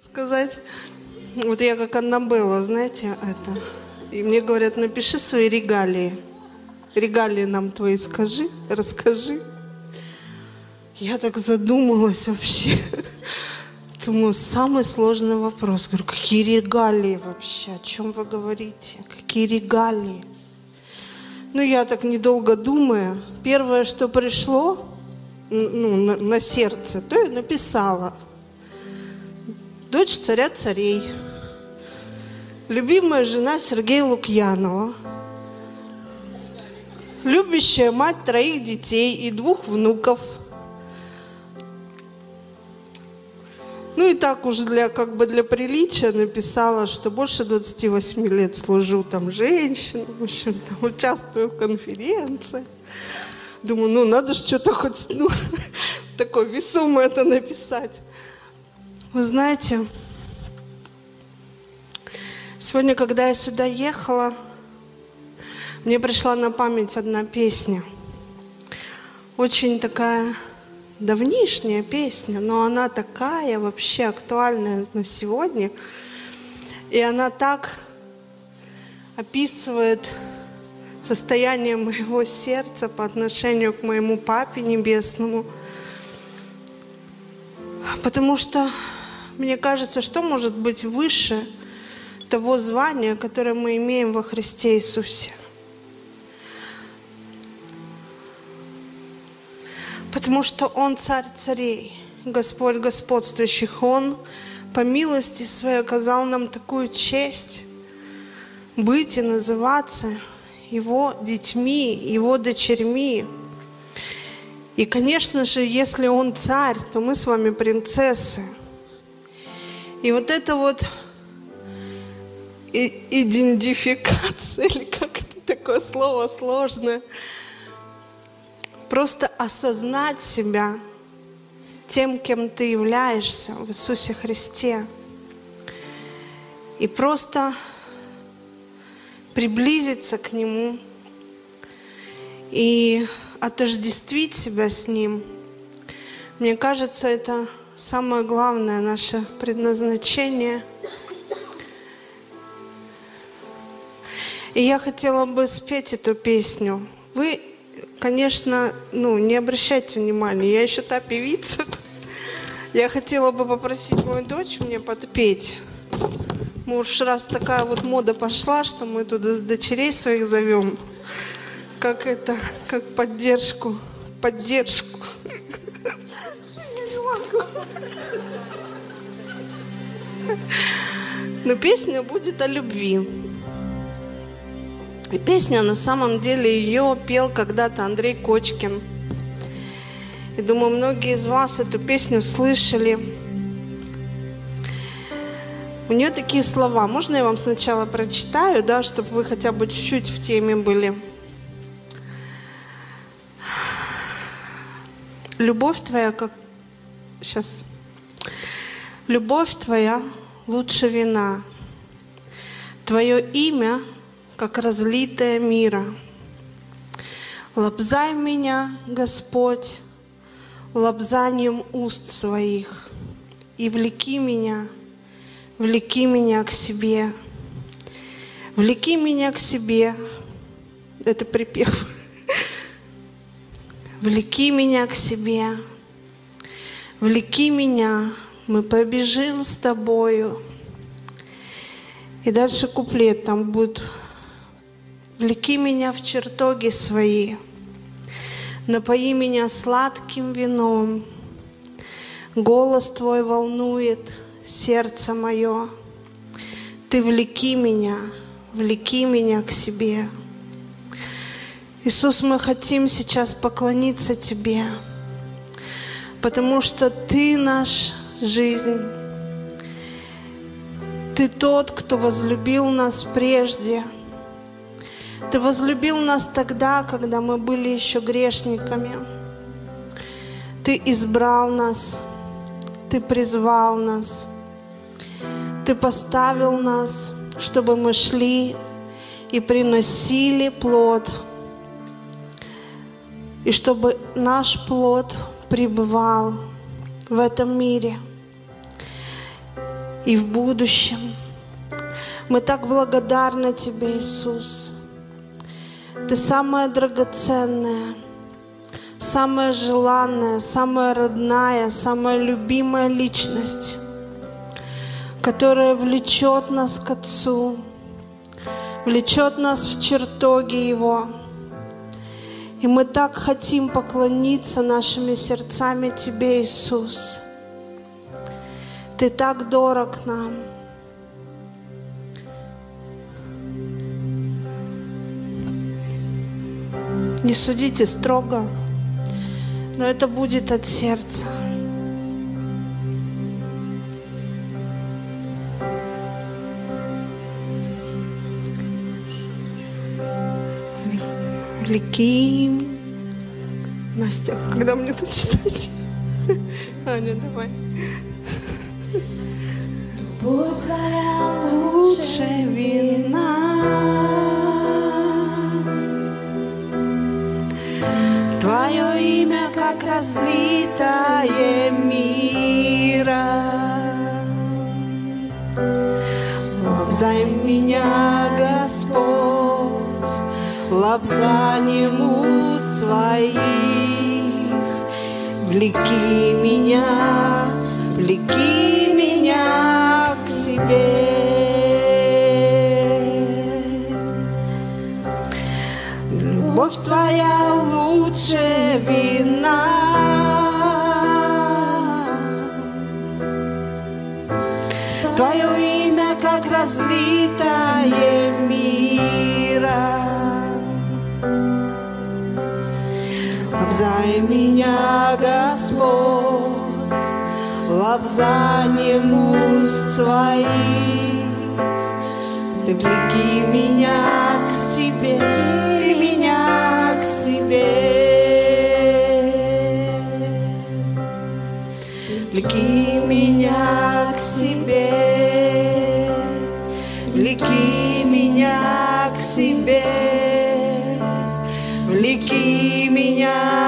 сказать. Вот я как Аннабелла, знаете, это. И мне говорят, напиши свои регалии. Регалии нам твои скажи, расскажи. Я так задумалась вообще. Думаю, самый сложный вопрос. Говорю, какие регалии вообще? О чем вы говорите? Какие регалии? Ну, я так недолго думая, первое, что пришло ну, на, на сердце, то я написала. Дочь царя царей. Любимая жена Сергея Лукьянова. Любящая мать троих детей и двух внуков – Ну и так уже для, как бы для приличия написала, что больше 28 лет служу там женщинам, в общем, там участвую в конференциях. Думаю, ну надо же что-то хоть ну, такое весомое это написать. Вы знаете, сегодня, когда я сюда ехала, мне пришла на память одна песня. Очень такая давнишняя песня, но она такая вообще актуальная на сегодня. И она так описывает состояние моего сердца по отношению к моему папе небесному. Потому что мне кажется, что может быть выше того звания, которое мы имеем во Христе Иисусе. потому что Он царь царей, Господь господствующих. Он по милости своей оказал нам такую честь быть и называться Его детьми, Его дочерьми. И, конечно же, если Он царь, то мы с вами принцессы. И вот это вот идентификация, или как это такое слово сложное – просто осознать себя тем, кем ты являешься в Иисусе Христе. И просто приблизиться к Нему и отождествить себя с Ним. Мне кажется, это самое главное наше предназначение. И я хотела бы спеть эту песню. Вы конечно, ну, не обращайте внимания, я еще та певица. Я хотела бы попросить мою дочь мне подпеть. Может, раз такая вот мода пошла, что мы туда дочерей своих зовем, как это, как поддержку, поддержку. Но песня будет о любви. И песня, на самом деле, ее пел когда-то Андрей Кочкин. И думаю, многие из вас эту песню слышали. У нее такие слова. Можно я вам сначала прочитаю, да, чтобы вы хотя бы чуть-чуть в теме были? Любовь твоя, как... Сейчас. Любовь твоя лучше вина. Твое имя как разлитое мира. Лобзай меня, Господь, лобзанием уст своих, и влеки меня, влеки меня к себе, влеки меня к себе. Это припев. Влеки меня к себе, влеки меня, мы побежим с тобою. И дальше куплет там будет Влеки меня в чертоги свои, напои меня сладким вином. Голос Твой волнует сердце мое. Ты влеки меня, влеки меня к себе. Иисус, мы хотим сейчас поклониться Тебе, потому что Ты наш жизнь. Ты тот, кто возлюбил нас прежде – ты возлюбил нас тогда, когда мы были еще грешниками. Ты избрал нас, Ты призвал нас, Ты поставил нас, чтобы мы шли и приносили плод, и чтобы наш плод пребывал в этом мире. и в будущем. Мы так благодарны Тебе, Иисус. Ты самая драгоценная, самая желанная, самая родная, самая любимая личность, которая влечет нас к Отцу, влечет нас в чертоги Его. И мы так хотим поклониться нашими сердцами Тебе, Иисус. Ты так дорог нам. Не судите строго, но это будет от сердца. Великим. Настя, когда мне это читать? Аня, давай. Лучше вина. Твое имя, как разлитое мира. Лобзай меня, Господь, лобзанием уст своих. Влеки меня, влеки меня к себе. Любовь твоя лучше вина. Твое имя, как разлитое мира. Меня, Господь, лобзанием уст своих. Ты влеки меня к себе, и меня к себе. Влеки меня к себе, влеки меня к себе, влеки меня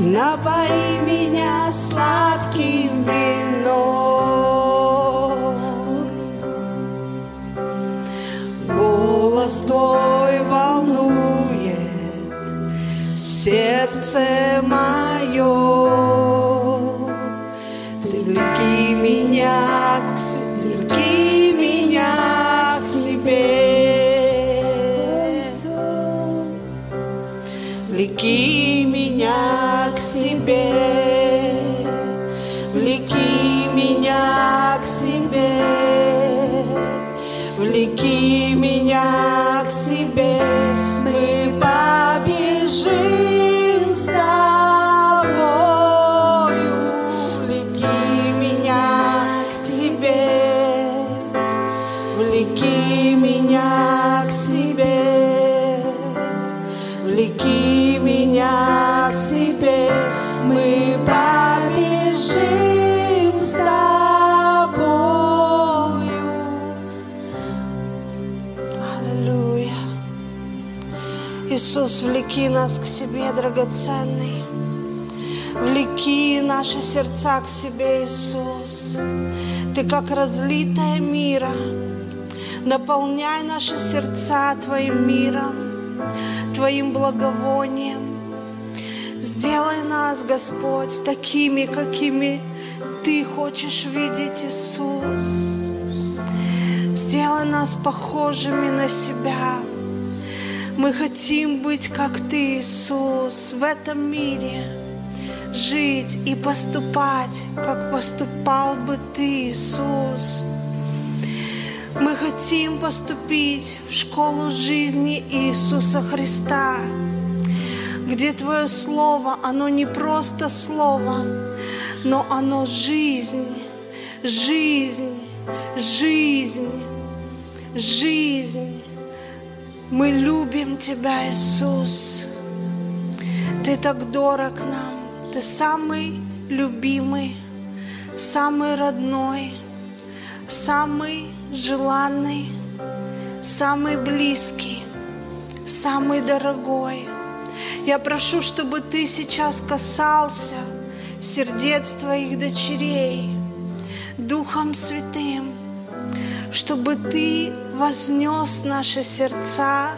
Напои меня сладким вином. Голос твой волнует сердце мое. Ты влеки меня, влеки нас к себе, драгоценный. Влеки наши сердца к себе, Иисус. Ты как разлитая мира. Наполняй наши сердца Твоим миром, Твоим благовонием. Сделай нас, Господь, такими, какими Ты хочешь видеть, Иисус. Сделай нас похожими на себя. Мы хотим быть, как Ты, Иисус, в этом мире. Жить и поступать, как поступал бы Ты, Иисус. Мы хотим поступить в школу жизни Иисуса Христа, где Твое Слово, оно не просто Слово, но оно жизнь, жизнь, жизнь, жизнь. Мы любим Тебя, Иисус. Ты так дорог нам. Ты самый любимый, самый родной, самый желанный, самый близкий, самый дорогой. Я прошу, чтобы Ты сейчас касался сердец Твоих дочерей Духом Святым, чтобы Ты вознес наши сердца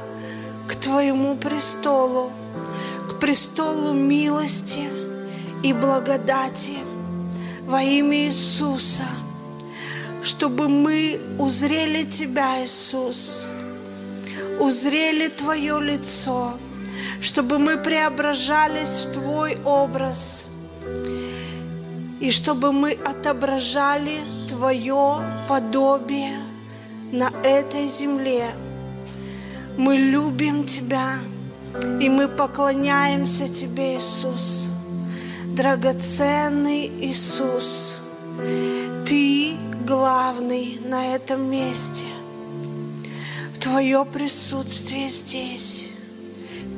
к Твоему престолу, к престолу милости и благодати во имя Иисуса, чтобы мы узрели Тебя, Иисус, узрели Твое лицо, чтобы мы преображались в Твой образ, и чтобы мы отображали Твое подобие на этой земле. Мы любим Тебя, и мы поклоняемся Тебе, Иисус. Драгоценный Иисус, Ты главный на этом месте. Твое присутствие здесь.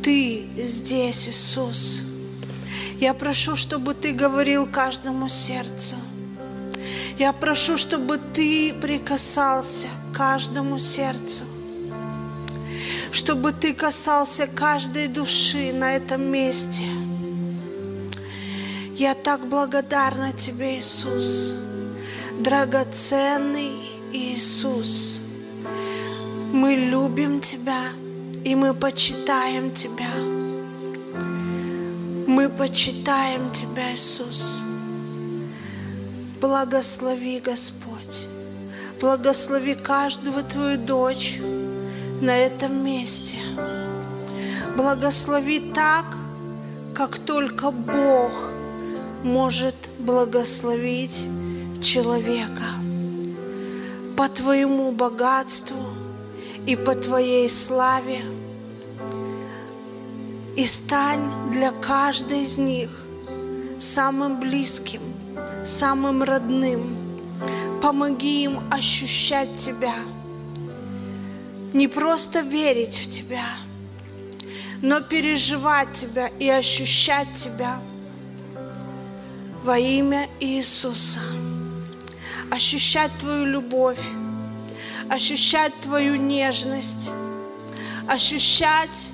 Ты здесь, Иисус. Я прошу, чтобы Ты говорил каждому сердцу. Я прошу, чтобы Ты прикасался к каждому сердцу. Чтобы Ты касался каждой души на этом месте. Я так благодарна Тебе, Иисус. Драгоценный Иисус. Мы любим Тебя и мы почитаем Тебя. Мы почитаем Тебя, Иисус. Благослови, Господь. Благослови каждую Твою дочь на этом месте. Благослови так, как только Бог может благословить человека по Твоему богатству и по Твоей славе. И стань для каждой из них самым близким, самым родным. Помоги им ощущать Тебя. Не просто верить в Тебя, но переживать Тебя и ощущать Тебя во имя Иисуса. Ощущать Твою любовь, ощущать Твою нежность, ощущать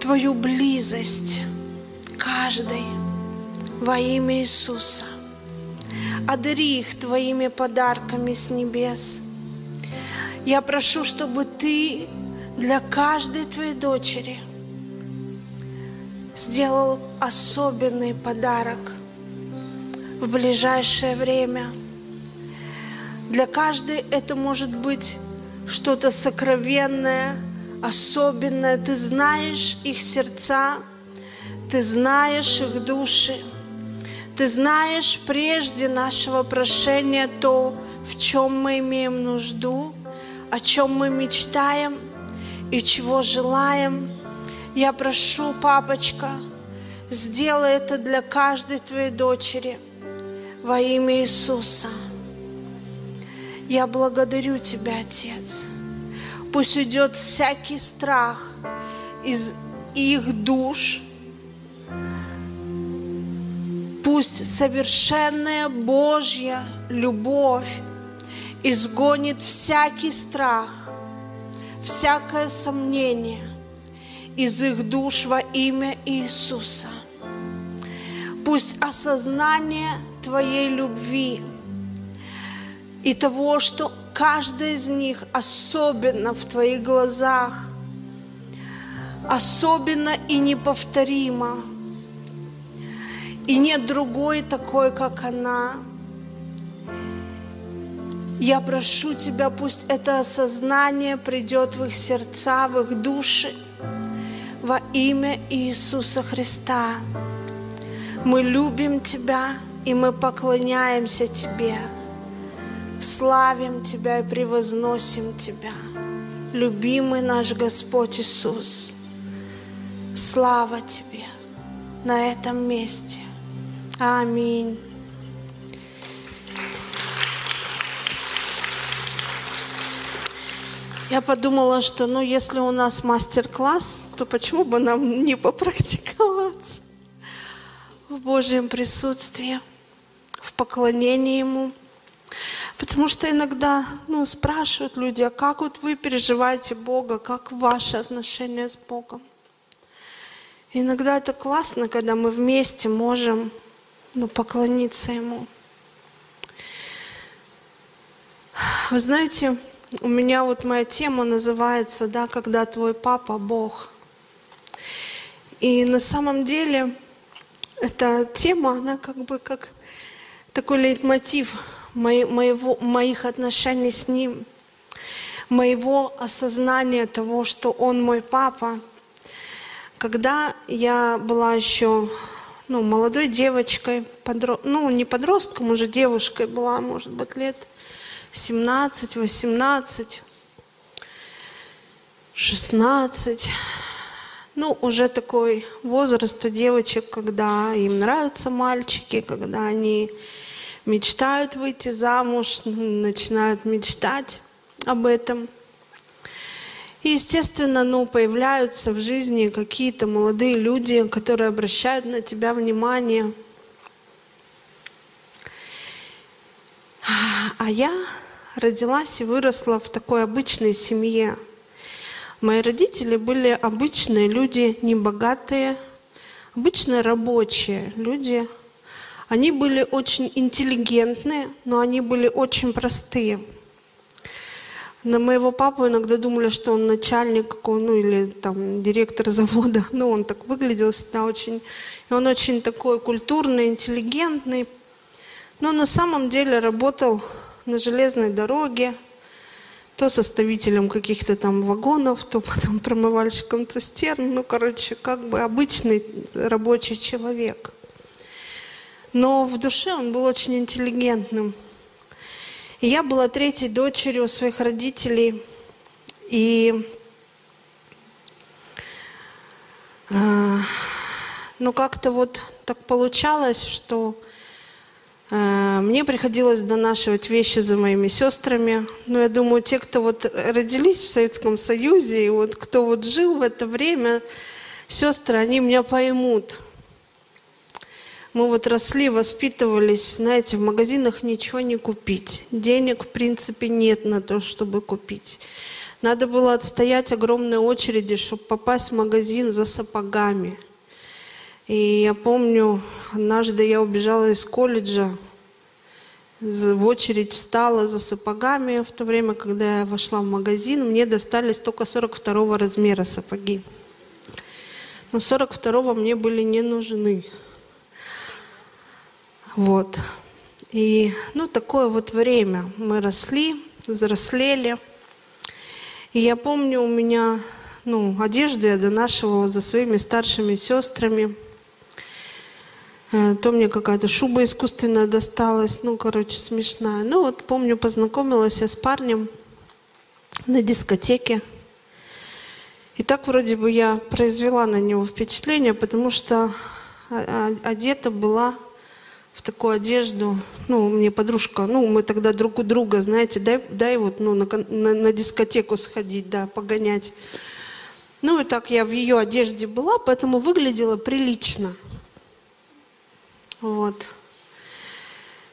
Твою близость каждой во имя Иисуса. Одари их Твоими подарками с небес. Я прошу, чтобы Ты для каждой Твоей дочери сделал особенный подарок в ближайшее время. Для каждой это может быть что-то сокровенное, особенное. Ты знаешь их сердца, ты знаешь их души. Ты знаешь прежде нашего прошения то, в чем мы имеем нужду, о чем мы мечтаем и чего желаем. Я прошу, папочка, сделай это для каждой твоей дочери во имя Иисуса. Я благодарю Тебя, Отец. Пусть уйдет всякий страх из их душ. Пусть совершенная Божья любовь изгонит всякий страх, всякое сомнение из их душ во имя Иисуса. Пусть осознание Твоей любви и того, что каждый из них особенно в Твоих глазах, особенно и неповторимо. И нет другой такой, как она. Я прошу Тебя, пусть это осознание придет в их сердца, в их души во имя Иисуса Христа. Мы любим Тебя, и мы поклоняемся Тебе. Славим Тебя и превозносим Тебя. Любимый наш Господь Иисус, слава Тебе на этом месте. Аминь. Я подумала, что ну если у нас мастер-класс, то почему бы нам не попрактиковаться в Божьем присутствии, в поклонении Ему. Потому что иногда ну, спрашивают люди, а как вот вы переживаете Бога, как ваши отношения с Богом? иногда это классно, когда мы вместе можем ну, поклониться Ему. Вы знаете, у меня вот моя тема называется, да, когда твой папа Бог. И на самом деле эта тема, она как бы как такой лейтмотив моего, моих отношений с Ним, моего осознания того, что Он мой папа. Когда я была еще ну, молодой девочкой, подро... ну, не подростком, уже девушкой была, может быть, лет 17, 18, 16. Ну, уже такой возраст у девочек, когда им нравятся мальчики, когда они мечтают выйти замуж, начинают мечтать об этом. И, естественно, ну, появляются в жизни какие-то молодые люди, которые обращают на тебя внимание. А я родилась и выросла в такой обычной семье. Мои родители были обычные люди, небогатые, обычные рабочие люди. Они были очень интеллигентные, но они были очень простые. На моего папу иногда думали, что он начальник какого, ну или там директор завода. Ну, он так выглядел всегда очень. И он очень такой культурный, интеллигентный. Но на самом деле работал на железной дороге, то составителем каких-то там вагонов, то потом промывальщиком цистерн. Ну, короче, как бы обычный рабочий человек. Но в душе он был очень интеллигентным. Я была третьей дочерью своих родителей. И э, ну как-то вот так получалось, что Э, мне приходилось донашивать вещи за моими сестрами. Но я думаю, те, кто вот родились в Советском Союзе, и вот кто вот жил в это время, сестры, они меня поймут. Мы вот росли, воспитывались, знаете, в магазинах ничего не купить. Денег, в принципе, нет на то, чтобы купить. Надо было отстоять огромные очереди, чтобы попасть в магазин за сапогами – и я помню, однажды я убежала из колледжа, в очередь встала за сапогами в то время, когда я вошла в магазин. Мне достались только 42 размера сапоги. Но 42 мне были не нужны. Вот. И, ну, такое вот время. Мы росли, взрослели. И я помню, у меня, ну, одежду я донашивала за своими старшими сестрами. Э, то мне какая-то шуба искусственная досталась, ну, короче, смешная. Ну, вот помню, познакомилась я с парнем на дискотеке. И так вроде бы я произвела на него впечатление, потому что а, а, одета была в такую одежду. Ну, мне подружка, ну, мы тогда друг у друга, знаете, дай, дай вот, ну, на, на, на дискотеку сходить, да, погонять. Ну, и так я в ее одежде была, поэтому выглядела прилично. Вот.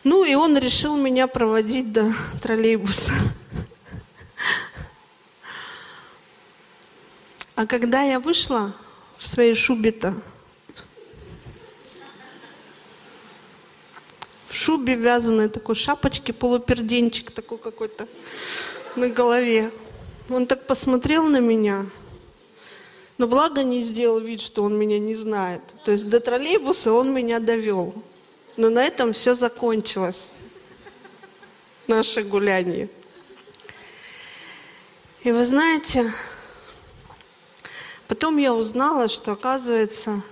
Ну и он решил меня проводить до троллейбуса. А когда я вышла в своей шубе-то, шубе вязаной такой шапочке, полуперденчик такой какой-то на голове. Он так посмотрел на меня, но благо не сделал вид, что он меня не знает. То есть до троллейбуса он меня довел. Но на этом все закончилось. Наше гуляние. И вы знаете, потом я узнала, что оказывается,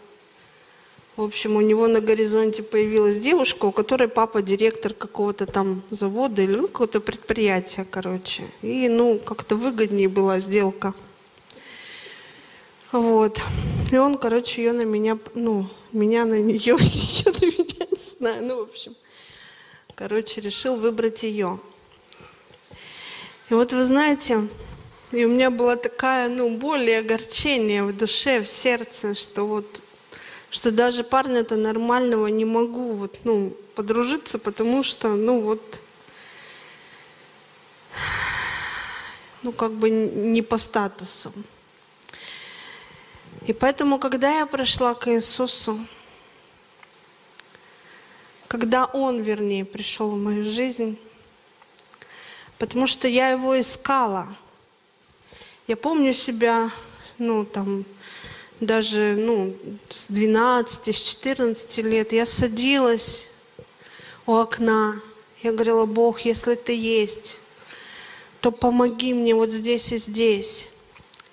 в общем, у него на горизонте появилась девушка, у которой папа директор какого-то там завода или ну, какого-то предприятия, короче. И, ну, как-то выгоднее была сделка. Вот. И он, короче, ее на меня, ну, меня на нее, ее на меня, не знаю, ну, в общем. Короче, решил выбрать ее. И вот вы знаете, и у меня была такая, ну, боль и огорчение в душе, в сердце, что вот, что даже парня-то нормального не могу вот, ну, подружиться, потому что, ну, вот, ну, как бы не по статусу. И поэтому, когда я пришла к Иисусу, когда Он, вернее, пришел в мою жизнь, потому что я Его искала – я помню себя, ну, там, даже, ну, с 12, с 14 лет. Я садилась у окна. Я говорила, Бог, если Ты есть, то помоги мне вот здесь и здесь.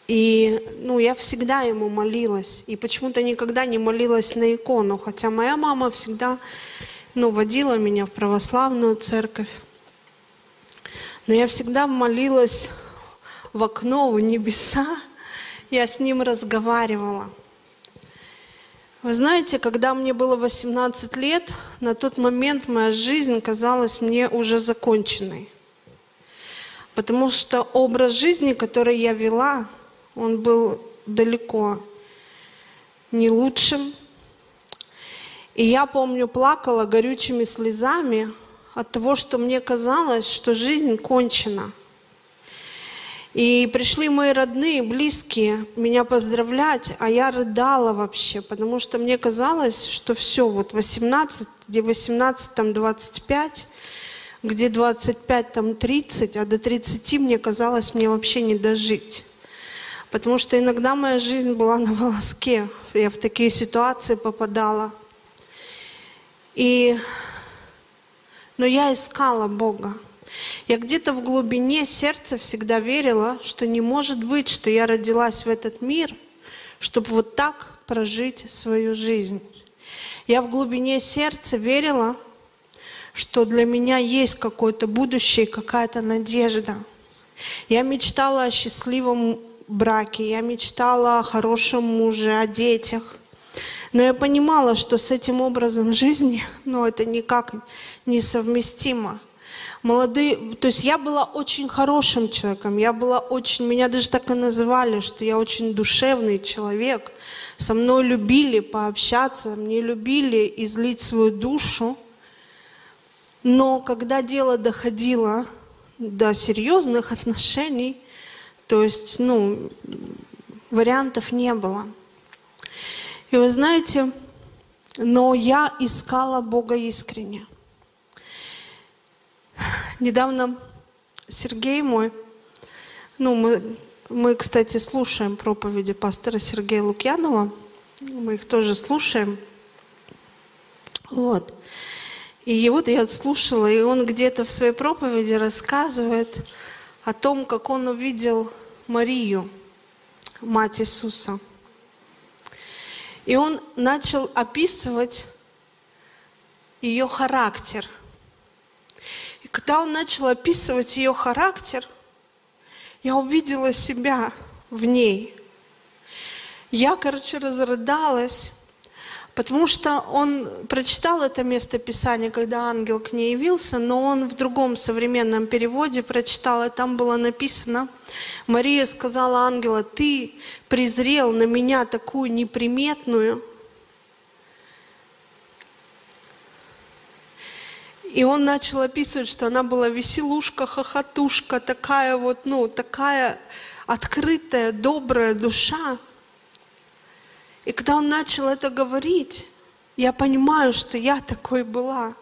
И ну, я всегда ему молилась. И почему-то никогда не молилась на икону. Хотя моя мама всегда ну, водила меня в православную церковь. Но я всегда молилась в окно, в небеса, я с ним разговаривала. Вы знаете, когда мне было 18 лет, на тот момент моя жизнь казалась мне уже законченной. Потому что образ жизни, который я вела, он был далеко не лучшим. И я помню, плакала горючими слезами от того, что мне казалось, что жизнь кончена – и пришли мои родные, близкие меня поздравлять, а я рыдала вообще, потому что мне казалось, что все, вот 18, где 18, там 25, где 25, там 30, а до 30 мне казалось, мне вообще не дожить. Потому что иногда моя жизнь была на волоске, я в такие ситуации попадала. И... Но я искала Бога. Я где-то в глубине сердца всегда верила, что не может быть, что я родилась в этот мир, чтобы вот так прожить свою жизнь. Я в глубине сердца верила, что для меня есть какое-то будущее, какая-то надежда. Я мечтала о счастливом браке, я мечтала о хорошем муже, о детях. Но я понимала, что с этим образом жизни, ну, это никак несовместимо молодые, то есть я была очень хорошим человеком, я была очень, меня даже так и называли, что я очень душевный человек. Со мной любили пообщаться, мне любили излить свою душу. Но когда дело доходило до серьезных отношений, то есть, ну, вариантов не было. И вы знаете, но я искала Бога искренне. Недавно Сергей мой, ну, мы, мы, кстати, слушаем проповеди пастора Сергея Лукьянова, мы их тоже слушаем. Вот. И вот я слушала, и он где-то в своей проповеди рассказывает о том, как он увидел Марию, мать Иисуса. И он начал описывать ее характер – когда он начал описывать ее характер, я увидела себя в ней. Я, короче, разрыдалась, потому что он прочитал это место Писания, когда ангел к ней явился, но он в другом современном переводе прочитал, и там было написано, Мария сказала ангела, ты презрел на меня такую неприметную, И он начал описывать, что она была веселушка, хохотушка, такая вот, ну, такая открытая, добрая душа. И когда он начал это говорить, я понимаю, что я такой была.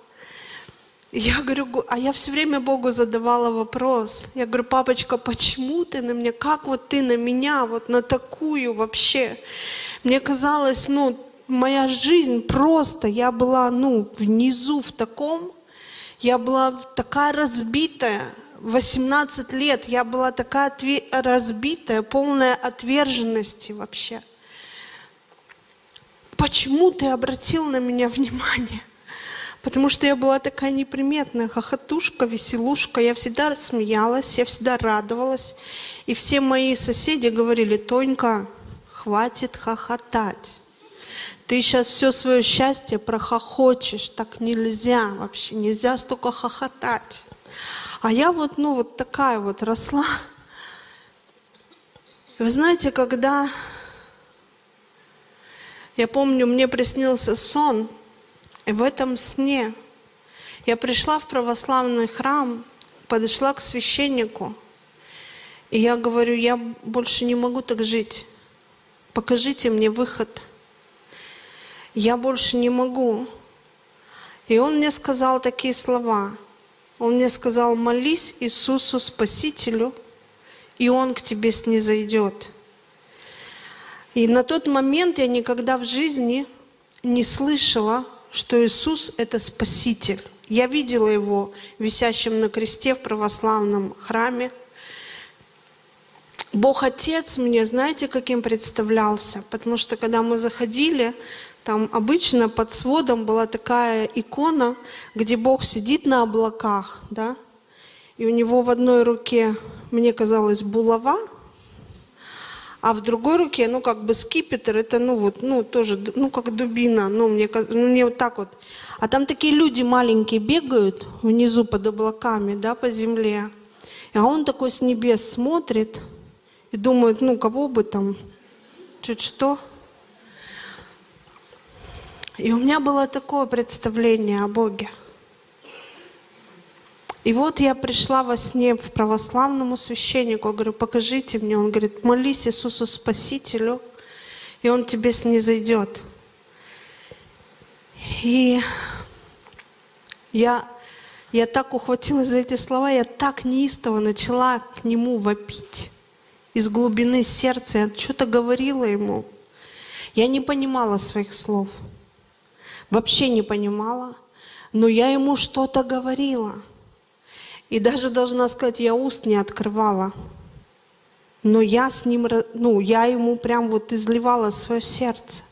Я говорю, а я все время Богу задавала вопрос. Я говорю, папочка, почему ты на меня, как вот ты на меня, вот на такую вообще? Мне казалось, ну, моя жизнь просто, я была, ну, внизу в таком, я была такая разбитая, 18 лет я была такая разбитая, полная отверженности вообще. Почему ты обратил на меня внимание? Потому что я была такая неприметная, хохотушка, веселушка. Я всегда смеялась, я всегда радовалась. И все мои соседи говорили, Тонька, хватит хохотать. Ты сейчас все свое счастье прохохочешь. Так нельзя вообще, нельзя столько хохотать. А я вот, ну, вот такая вот росла. Вы знаете, когда я помню, мне приснился сон, и в этом сне я пришла в православный храм, подошла к священнику, и я говорю, я больше не могу так жить. Покажите мне выход. Я больше не могу. И он мне сказал такие слова. Он мне сказал, молись Иисусу Спасителю, и Он к тебе снизойдет. И на тот момент я никогда в жизни не слышала, что Иисус – это Спаситель. Я видела Его висящим на кресте в православном храме. Бог Отец мне, знаете, каким представлялся? Потому что когда мы заходили, там обычно под сводом была такая икона, где Бог сидит на облаках, да, и у него в одной руке, мне казалось, булава, а в другой руке, ну, как бы скипетр, это, ну, вот, ну, тоже, ну, как дубина, ну, мне, ну, мне вот так вот. А там такие люди маленькие бегают внизу под облаками, да, по земле. А он такой с небес смотрит и думает, ну, кого бы там, чуть что. И у меня было такое представление о Боге – и вот я пришла во сне к православному священнику, говорю, покажите мне. Он говорит, молись Иисусу Спасителю, и Он тебе снизойдет. И я, я так ухватилась за эти слова, я так неистово начала к Нему вопить из глубины сердца. Я что-то говорила Ему. Я не понимала своих слов. Вообще не понимала. Но я Ему что-то говорила – и даже должна сказать, я уст не открывала. Но я с ним, ну, я ему прям вот изливала свое сердце.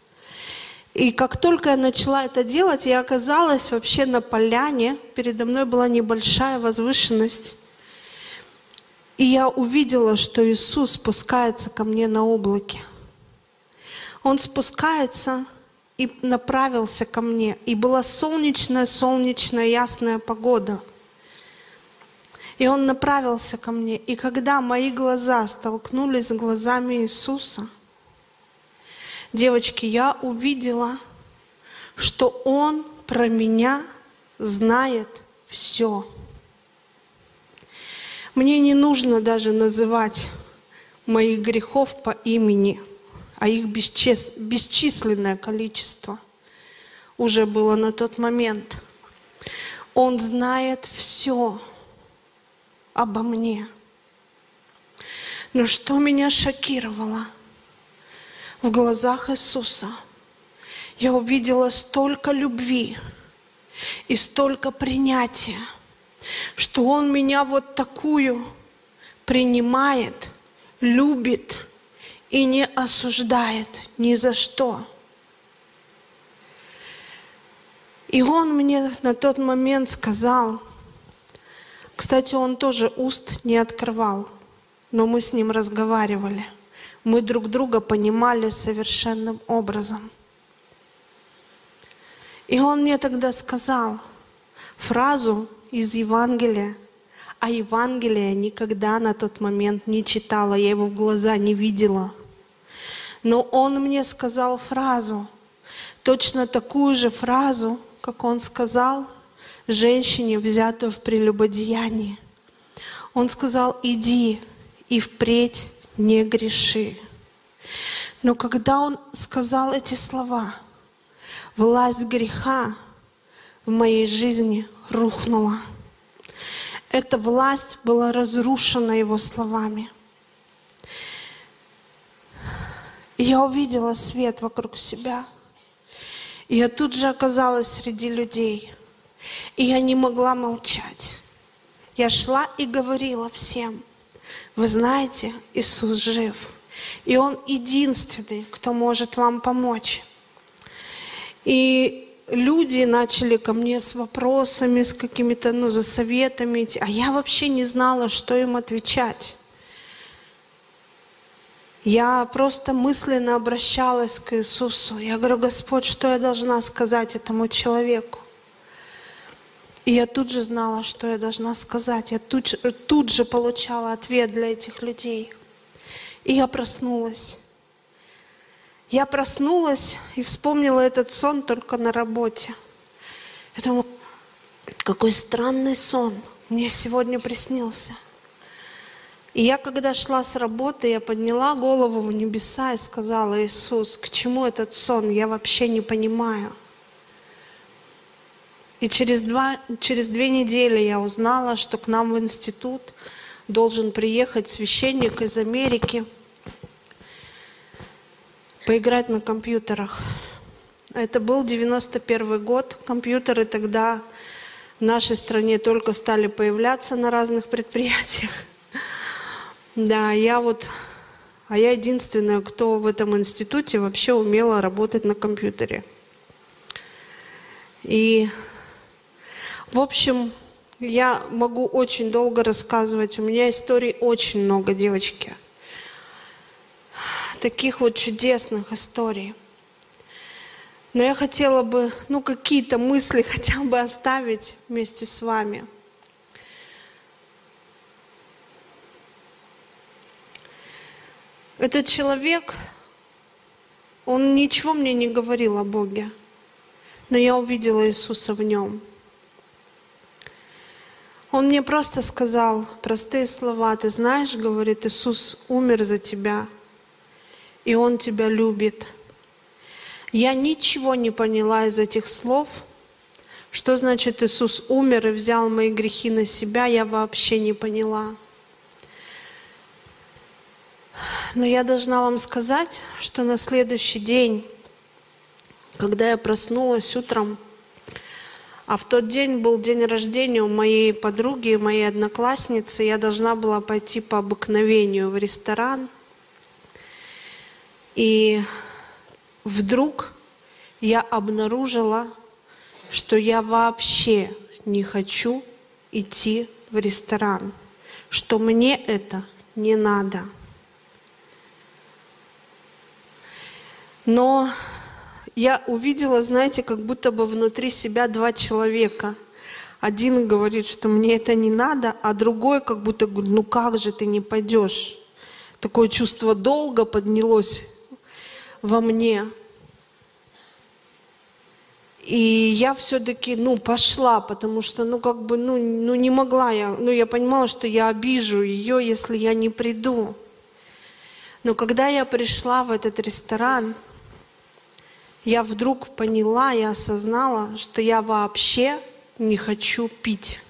И как только я начала это делать, я оказалась вообще на поляне. Передо мной была небольшая возвышенность. И я увидела, что Иисус спускается ко мне на облаке. Он спускается и направился ко мне. И была солнечная, солнечная, ясная погода – и он направился ко мне. И когда мои глаза столкнулись с глазами Иисуса, девочки, я увидела, что Он про меня знает все. Мне не нужно даже называть моих грехов по имени, а их бесчис... бесчисленное количество уже было на тот момент. Он знает все обо мне. Но что меня шокировало? В глазах Иисуса я увидела столько любви и столько принятия, что Он меня вот такую принимает, любит и не осуждает ни за что. И Он мне на тот момент сказал – кстати, он тоже уст не открывал, но мы с ним разговаривали. Мы друг друга понимали совершенным образом. И он мне тогда сказал фразу из Евангелия, а Евангелие никогда на тот момент не читала, я его в глаза не видела. Но он мне сказал фразу, точно такую же фразу, как он сказал женщине, взятую в прелюбодеянии. Он сказал, иди и впредь не греши. Но когда он сказал эти слова, власть греха в моей жизни рухнула. Эта власть была разрушена его словами. И я увидела свет вокруг себя. И я тут же оказалась среди людей. И я не могла молчать. Я шла и говорила всем, вы знаете, Иисус жив. И Он единственный, кто может вам помочь. И люди начали ко мне с вопросами, с какими-то, ну, за советами, а я вообще не знала, что им отвечать. Я просто мысленно обращалась к Иисусу. Я говорю, Господь, что я должна сказать этому человеку? И я тут же знала, что я должна сказать. Я тут, тут же получала ответ для этих людей. И я проснулась. Я проснулась и вспомнила этот сон только на работе. Я думаю, какой странный сон мне сегодня приснился. И я, когда шла с работы, я подняла голову в небеса и сказала, Иисус, к чему этот сон? Я вообще не понимаю. И через, два, через две недели я узнала, что к нам в институт должен приехать священник из Америки поиграть на компьютерах. Это был 91 год. Компьютеры тогда в нашей стране только стали появляться на разных предприятиях. Да, я вот, а я единственная, кто в этом институте вообще умела работать на компьютере. И в общем, я могу очень долго рассказывать. У меня историй очень много, девочки. Таких вот чудесных историй. Но я хотела бы, ну, какие-то мысли хотя бы оставить вместе с вами. Этот человек, он ничего мне не говорил о Боге, но я увидела Иисуса в нем – он мне просто сказал простые слова. Ты знаешь, говорит, Иисус умер за тебя, и Он тебя любит. Я ничего не поняла из этих слов. Что значит Иисус умер и взял мои грехи на себя, я вообще не поняла. Но я должна вам сказать, что на следующий день, когда я проснулась утром, а в тот день был день рождения у моей подруги, моей одноклассницы. Я должна была пойти по обыкновению в ресторан. И вдруг я обнаружила, что я вообще не хочу идти в ресторан, что мне это не надо. Но я увидела, знаете, как будто бы внутри себя два человека. Один говорит, что мне это не надо, а другой как будто говорит, ну как же ты не пойдешь? Такое чувство долга поднялось во мне. И я все-таки, ну, пошла, потому что, ну, как бы, ну, ну, не могла я, ну, я понимала, что я обижу ее, если я не приду. Но когда я пришла в этот ресторан, я вдруг поняла и осознала, что я вообще не хочу пить.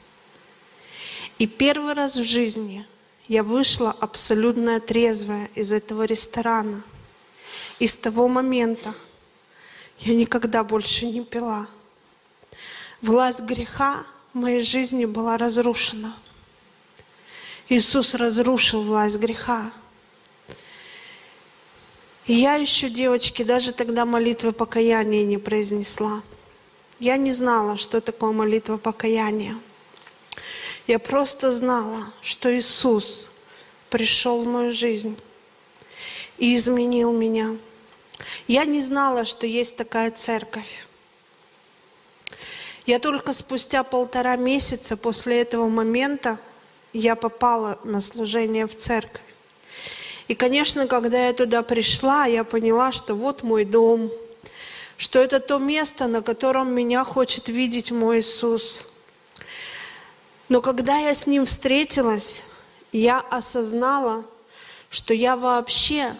И первый раз в жизни я вышла абсолютно трезвая из этого ресторана. И с того момента я никогда больше не пила. Власть греха в моей жизни была разрушена. Иисус разрушил власть греха. И я еще, девочки, даже тогда молитвы покаяния не произнесла. Я не знала, что такое молитва покаяния. Я просто знала, что Иисус пришел в мою жизнь и изменил меня. Я не знала, что есть такая церковь. Я только спустя полтора месяца после этого момента я попала на служение в церковь. И, конечно, когда я туда пришла, я поняла, что вот мой дом, что это то место, на котором меня хочет видеть мой Иисус. Но когда я с Ним встретилась, я осознала, что я вообще,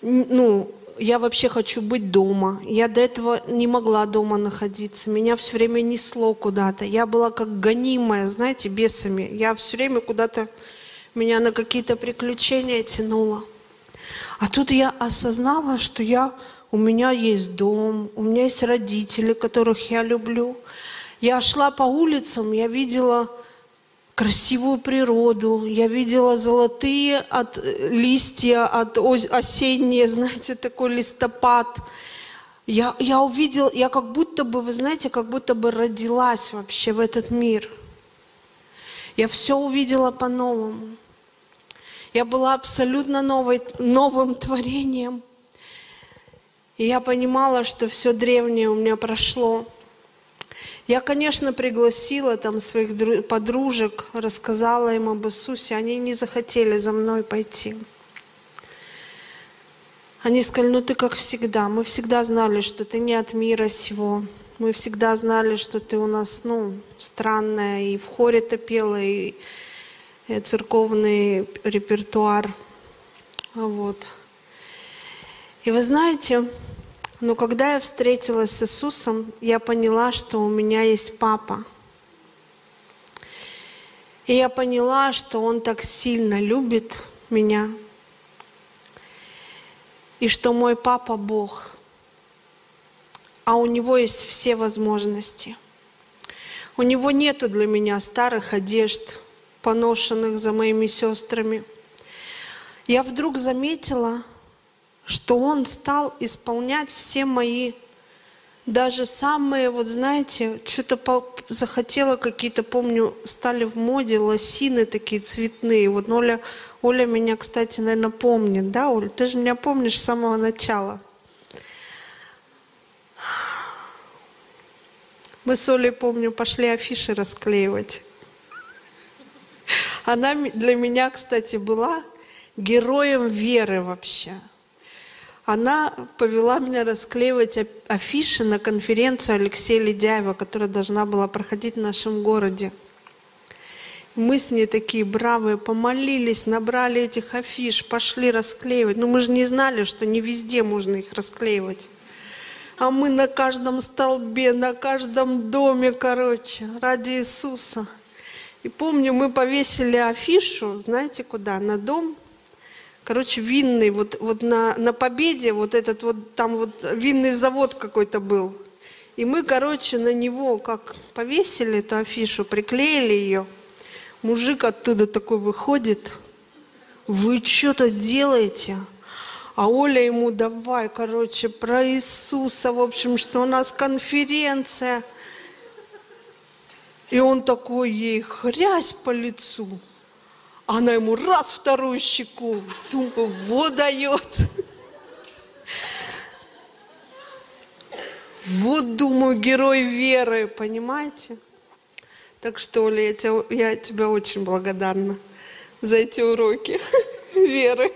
ну, я вообще хочу быть дома. Я до этого не могла дома находиться. Меня все время несло куда-то. Я была как гонимая, знаете, бесами. Я все время куда-то меня на какие-то приключения тянуло. А тут я осознала, что я, у меня есть дом, у меня есть родители, которых я люблю. Я шла по улицам, я видела красивую природу, я видела золотые от э, листья, от ос- осенние, знаете, такой листопад. Я, я увидела, я как будто бы, вы знаете, как будто бы родилась вообще в этот мир. Я все увидела по-новому. Я была абсолютно новой, новым творением. И я понимала, что все древнее у меня прошло. Я, конечно, пригласила там своих дру- подружек, рассказала им об Иисусе. Они не захотели за мной пойти. Они сказали, ну ты как всегда. Мы всегда знали, что ты не от мира сего. Мы всегда знали, что ты у нас, ну, странная. И в хоре ты пела, и церковный репертуар. А Вот. И вы знаете, но когда я встретилась с Иисусом, я поняла, что у меня есть папа. И я поняла, что Он так сильно любит меня, и что мой папа Бог, а у Него есть все возможности. У Него нету для меня старых одежд, поношенных за моими сестрами. Я вдруг заметила, что Он стал исполнять все мои, даже самые, вот знаете, что-то захотела какие-то, помню, стали в моде лосины такие цветные. Вот Оля, Оля меня, кстати, наверное, помнит, да, Оль? Ты же меня помнишь с самого начала. Мы с Олей, помню, пошли афиши расклеивать. Она для меня, кстати, была героем веры вообще. Она повела меня расклеивать афиши на конференцию Алексея Ледяева, которая должна была проходить в нашем городе. Мы с ней такие бравые, помолились, набрали этих афиш, пошли расклеивать. Но мы же не знали, что не везде можно их расклеивать. А мы на каждом столбе, на каждом доме, короче, ради Иисуса. И помню, мы повесили афишу, знаете куда, на дом. Короче, винный, вот, вот на, на Победе, вот этот вот, там вот винный завод какой-то был. И мы, короче, на него как повесили эту афишу, приклеили ее. Мужик оттуда такой выходит. Вы что-то делаете? А Оля ему давай, короче, про Иисуса, в общем, что у нас конференция. И он такой ей хрясь по лицу. Она ему раз вторую щеку. Думаю, вот дает. Вот, думаю, герой веры, понимаете? Так что, Оля, я, тебя, я тебя очень благодарна за эти уроки веры.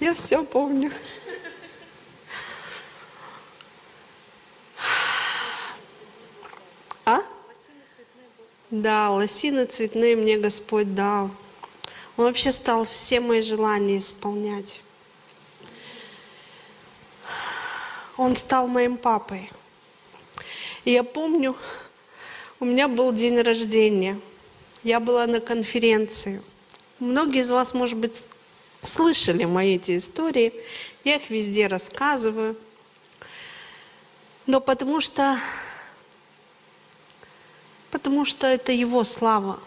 Я все помню. Да, лосины цветные мне Господь дал. Он вообще стал все мои желания исполнять. Он стал моим папой. И я помню, у меня был день рождения. Я была на конференции. Многие из вас, может быть, слышали мои эти истории. Я их везде рассказываю. Но потому что, потому что это Его слава.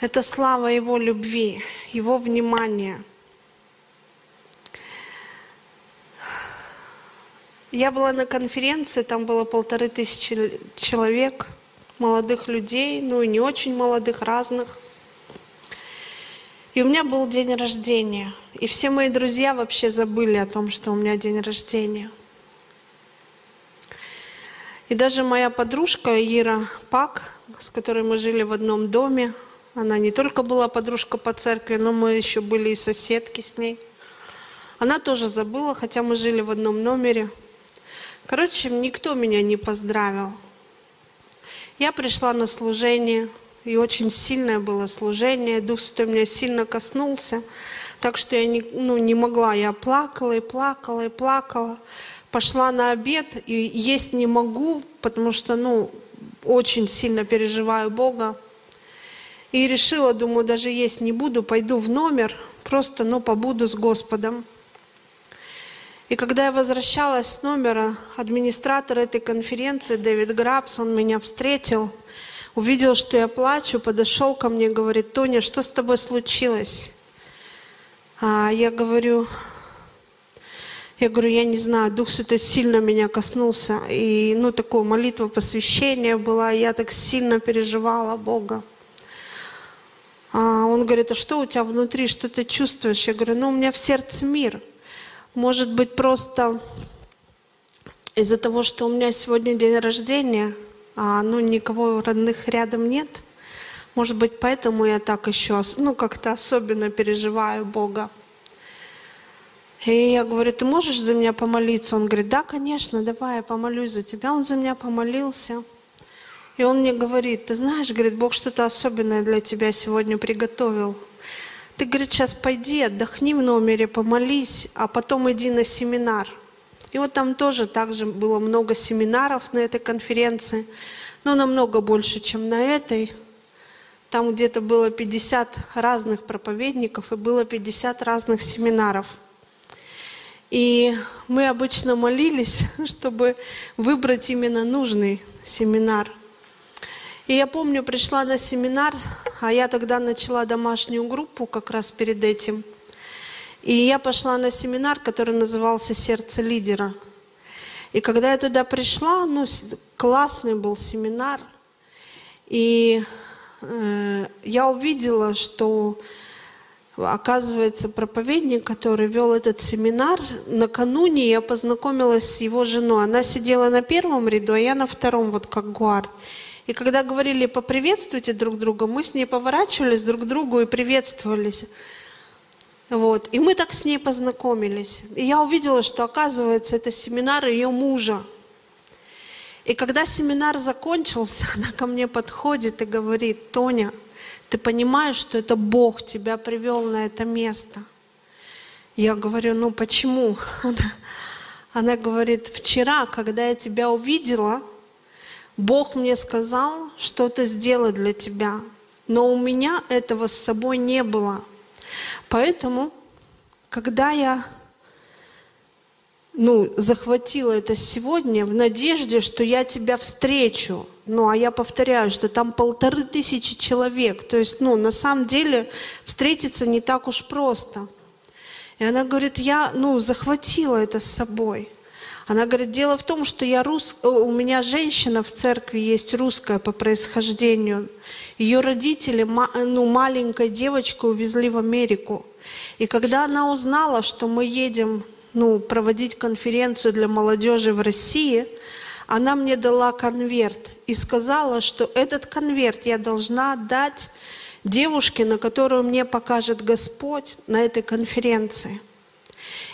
Это слава Его любви, Его внимания. Я была на конференции, там было полторы тысячи человек, молодых людей, ну и не очень молодых, разных. И у меня был день рождения. И все мои друзья вообще забыли о том, что у меня день рождения. И даже моя подружка Ира Пак, с которой мы жили в одном доме, она не только была подружка по церкви, но мы еще были и соседки с ней. Она тоже забыла, хотя мы жили в одном номере. Короче, никто меня не поздравил. Я пришла на служение, И очень сильное было служение. Дух Святой меня сильно коснулся. Так что я не, ну, не могла. Я плакала и плакала и плакала. Пошла на обед и есть не могу, потому что, ну, очень сильно переживаю Бога. И решила, думаю, даже есть не буду, пойду в номер, просто, ну, побуду с Господом. И когда я возвращалась с номера, администратор этой конференции, Дэвид Грабс, он меня встретил, увидел, что я плачу, подошел ко мне говорит, Тоня, что с тобой случилось? А я говорю, я говорю, я не знаю, Дух Святой сильно меня коснулся. И, ну, такое молитва посвящения была, я так сильно переживала Бога. А он говорит, а что у тебя внутри, что ты чувствуешь? Я говорю, ну, у меня в сердце мир. Может быть, просто из-за того, что у меня сегодня день рождения, а, ну, никого родных рядом нет. Может быть, поэтому я так еще, ну, как-то особенно переживаю Бога. И я говорю, ты можешь за меня помолиться? Он говорит, да, конечно, давай, я помолюсь за тебя. Он за меня помолился. И он мне говорит, ты знаешь, говорит, Бог что-то особенное для тебя сегодня приготовил. Ты, говорит, сейчас пойди, отдохни в номере, помолись, а потом иди на семинар. И вот там тоже также было много семинаров на этой конференции, но намного больше, чем на этой. Там где-то было 50 разных проповедников и было 50 разных семинаров – и мы обычно молились, чтобы выбрать именно нужный семинар. И я помню, пришла на семинар, а я тогда начала домашнюю группу как раз перед этим. И я пошла на семинар, который назывался «Сердце лидера». И когда я туда пришла, ну, классный был семинар, и э, я увидела, что Оказывается, проповедник, который вел этот семинар, накануне я познакомилась с его женой. Она сидела на первом ряду, а я на втором, вот как гуар. И когда говорили «поприветствуйте друг друга», мы с ней поворачивались друг к другу и приветствовались. Вот. И мы так с ней познакомились. И я увидела, что, оказывается, это семинар ее мужа. И когда семинар закончился, она ко мне подходит и говорит, «Тоня, ты понимаешь, что это Бог тебя привел на это место. Я говорю, ну почему? Она, она говорит, вчера, когда я тебя увидела, Бог мне сказал что-то сделать для тебя, но у меня этого с собой не было. Поэтому, когда я ну, захватила это сегодня в надежде, что я тебя встречу, ну, а я повторяю, что там полторы тысячи человек. То есть, ну, на самом деле встретиться не так уж просто. И она говорит, я, ну, захватила это с собой. Она говорит, дело в том, что я рус... у меня женщина в церкви есть русская по происхождению. Ее родители, ну, маленькой девочкой увезли в Америку. И когда она узнала, что мы едем ну, проводить конференцию для молодежи в России – она мне дала конверт и сказала, что этот конверт я должна отдать девушке, на которую мне покажет Господь на этой конференции.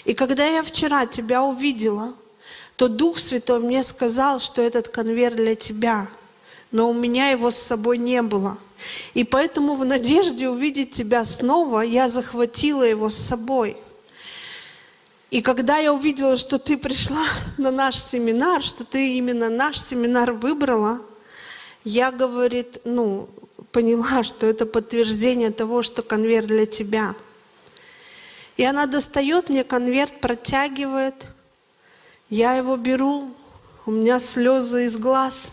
И когда я вчера тебя увидела, то Дух Святой мне сказал, что этот конверт для тебя, но у меня его с собой не было. И поэтому в надежде увидеть тебя снова, я захватила его с собой – и когда я увидела, что ты пришла на наш семинар, что ты именно наш семинар выбрала, я, говорит, ну, поняла, что это подтверждение того, что конверт для тебя. И она достает мне конверт, протягивает. Я его беру, у меня слезы из глаз.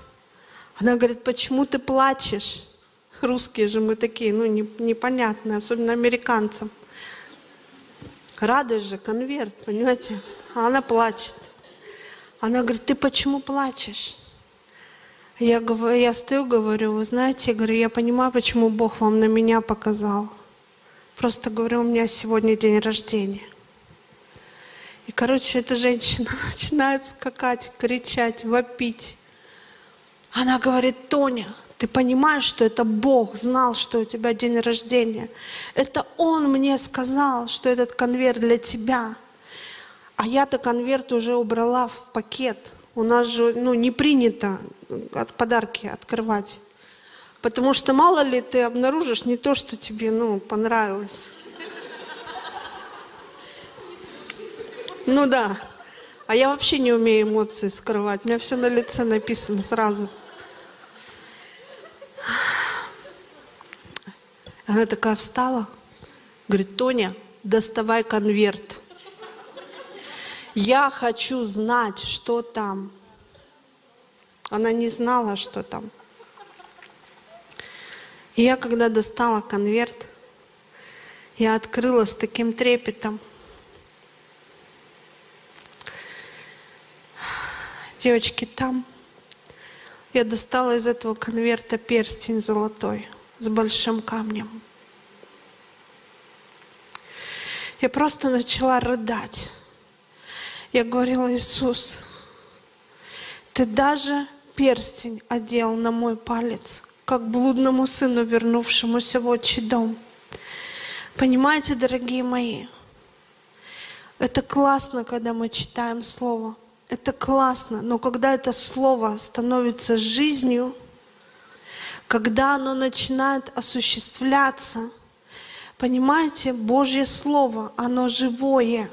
Она говорит, почему ты плачешь? Русские же мы такие, ну, непонятные, особенно американцам. Радость же, конверт, понимаете? А она плачет. Она говорит, ты почему плачешь? Я, говорю, я стою, говорю, вы знаете, я говорю, я понимаю, почему Бог вам на меня показал. Просто говорю, у меня сегодня день рождения. И, короче, эта женщина начинает скакать, кричать, вопить. Она говорит, Тоня, ты понимаешь, что это Бог знал, что у тебя день рождения. Это Он мне сказал, что этот конверт для тебя. А я-то конверт уже убрала в пакет. У нас же ну, не принято от подарки открывать. Потому что мало ли ты обнаружишь не то, что тебе, ну, понравилось. Ну да. А я вообще не умею эмоции скрывать. У меня все на лице написано сразу. Она такая встала, говорит, Тоня, доставай конверт. Я хочу знать, что там. Она не знала, что там. И я, когда достала конверт, я открыла с таким трепетом. Девочки, там я достала из этого конверта перстень золотой с большим камнем. Я просто начала рыдать. Я говорила, Иисус, ты даже перстень одел на мой палец, как блудному сыну, вернувшемуся в отчий дом. Понимаете, дорогие мои, это классно, когда мы читаем Слово. Это классно, но когда это Слово становится жизнью, когда оно начинает осуществляться, понимаете, Божье Слово, оно живое.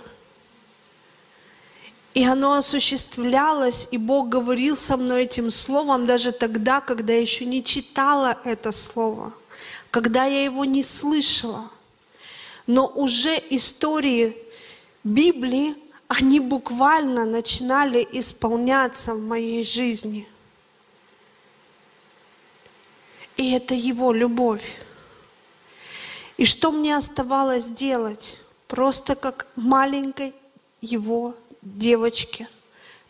И оно осуществлялось, и Бог говорил со мной этим словом даже тогда, когда я еще не читала это слово, когда я его не слышала. Но уже истории Библии, они буквально начинали исполняться в моей жизни. И это Его любовь. И что мне оставалось делать? Просто как маленькой Его девочке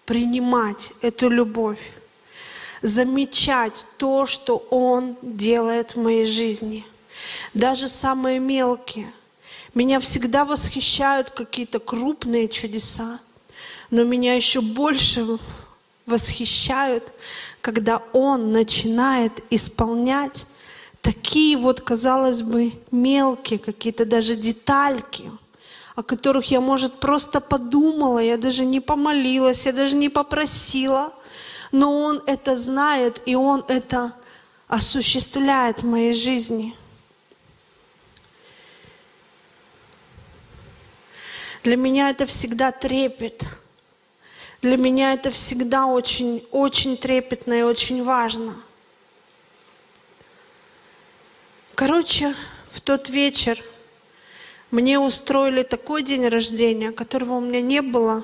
принимать эту любовь, замечать то, что Он делает в моей жизни. Даже самые мелкие. Меня всегда восхищают какие-то крупные чудеса, но меня еще больше восхищают, когда Он начинает исполнять такие вот, казалось бы, мелкие какие-то даже детальки, о которых я, может, просто подумала, я даже не помолилась, я даже не попросила, но Он это знает, и Он это осуществляет в моей жизни. Для меня это всегда трепет. Для меня это всегда очень, очень трепетно и очень важно. Короче, в тот вечер мне устроили такой день рождения, которого у меня не было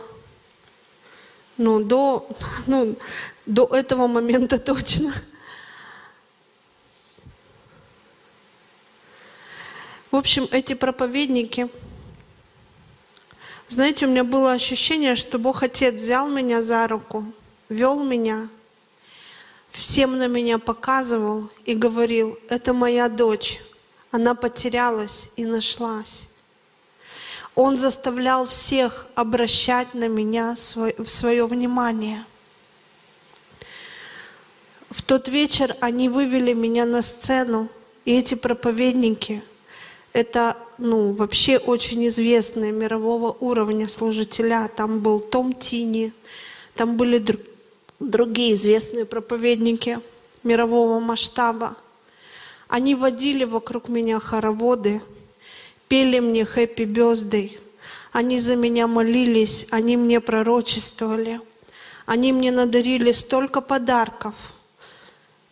ну, до, ну, до этого момента точно. В общем, эти проповедники, знаете, у меня было ощущение, что Бог Отец взял меня за руку, вел меня, всем на меня показывал и говорил, это моя дочь, она потерялась и нашлась. Он заставлял всех обращать на меня свое, свое внимание. В тот вечер они вывели меня на сцену, и эти проповедники, это ну, вообще очень известные мирового уровня служителя. Там был Том Тини, там были дру- другие известные проповедники мирового масштаба. Они водили вокруг меня хороводы, пели мне «Happy Birthday». Они за меня молились, они мне пророчествовали. Они мне надарили столько подарков.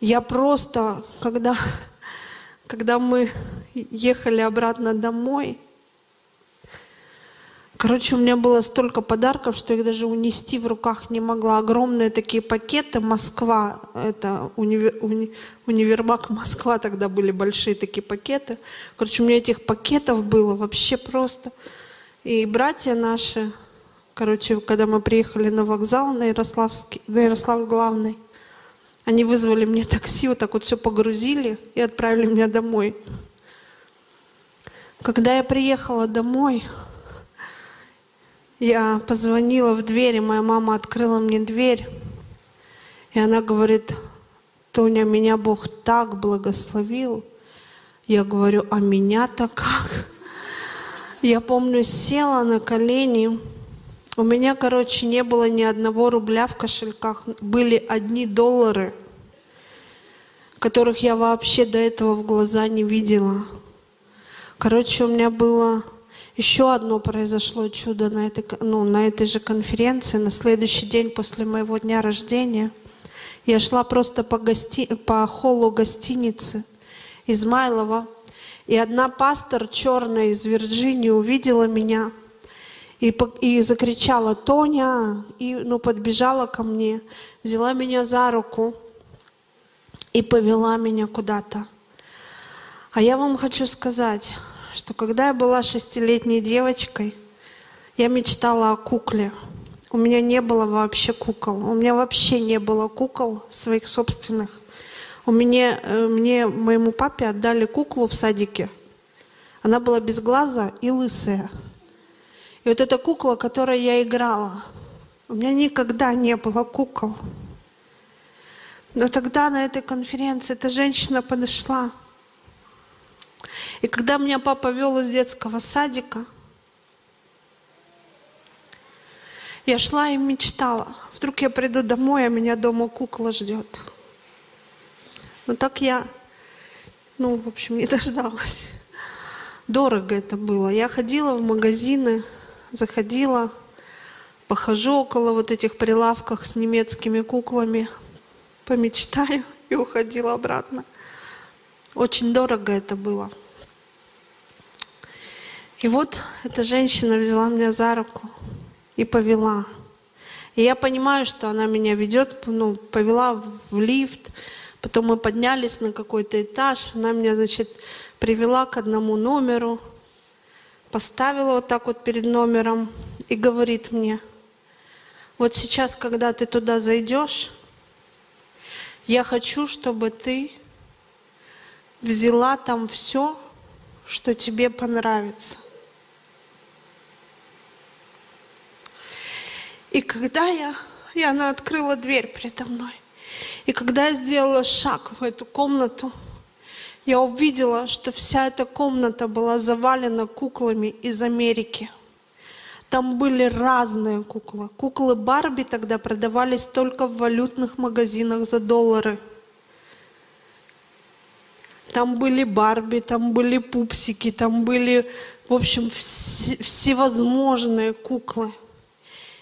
Я просто, когда, когда мы ехали обратно домой, Короче, у меня было столько подарков, что их даже унести в руках не могла. Огромные такие пакеты Москва, это универ, уни, универмаг Москва, тогда были большие такие пакеты. Короче, у меня этих пакетов было вообще просто. И братья наши, короче, когда мы приехали на вокзал на Ярославский, на Ярослав главный, они вызвали мне такси, вот так вот все погрузили и отправили меня домой. Когда я приехала домой, я позвонила в дверь, и моя мама открыла мне дверь. И она говорит, Тоня, меня Бог так благословил. Я говорю, а меня-то как? Я помню, села на колени. У меня, короче, не было ни одного рубля в кошельках. Были одни доллары. которых я вообще до этого в глаза не видела. Короче, у меня было еще одно произошло чудо на этой, ну, на этой же конференции, на следующий день после моего дня рождения. Я шла просто по, гости... по холлу гостиницы Измайлова, и одна пастор черная из Вирджинии увидела меня и, и закричала «Тоня!» и ну, подбежала ко мне, взяла меня за руку и повела меня куда-то. А я вам хочу сказать, что когда я была шестилетней девочкой, я мечтала о кукле. У меня не было вообще кукол. У меня вообще не было кукол своих собственных. У меня, э, мне, моему папе отдали куклу в садике. Она была без глаза и лысая. И вот эта кукла, которой я играла, у меня никогда не было кукол. Но тогда на этой конференции эта женщина подошла и когда меня папа вел из детского садика, я шла и мечтала. Вдруг я приду домой, а меня дома кукла ждет. Но так я, ну, в общем, не дождалась. Дорого это было. Я ходила в магазины, заходила, похожу около вот этих прилавков с немецкими куклами, помечтаю и уходила обратно. Очень дорого это было. И вот эта женщина взяла меня за руку и повела. И я понимаю, что она меня ведет, ну, повела в лифт, потом мы поднялись на какой-то этаж, она меня, значит, привела к одному номеру, поставила вот так вот перед номером и говорит мне, вот сейчас, когда ты туда зайдешь, я хочу, чтобы ты взяла там все, что тебе понравится. И когда я, и она открыла дверь передо мной, и когда я сделала шаг в эту комнату, я увидела, что вся эта комната была завалена куклами из Америки. Там были разные куклы. Куклы Барби тогда продавались только в валютных магазинах за доллары. Там были Барби, там были пупсики, там были, в общем, вс- всевозможные куклы.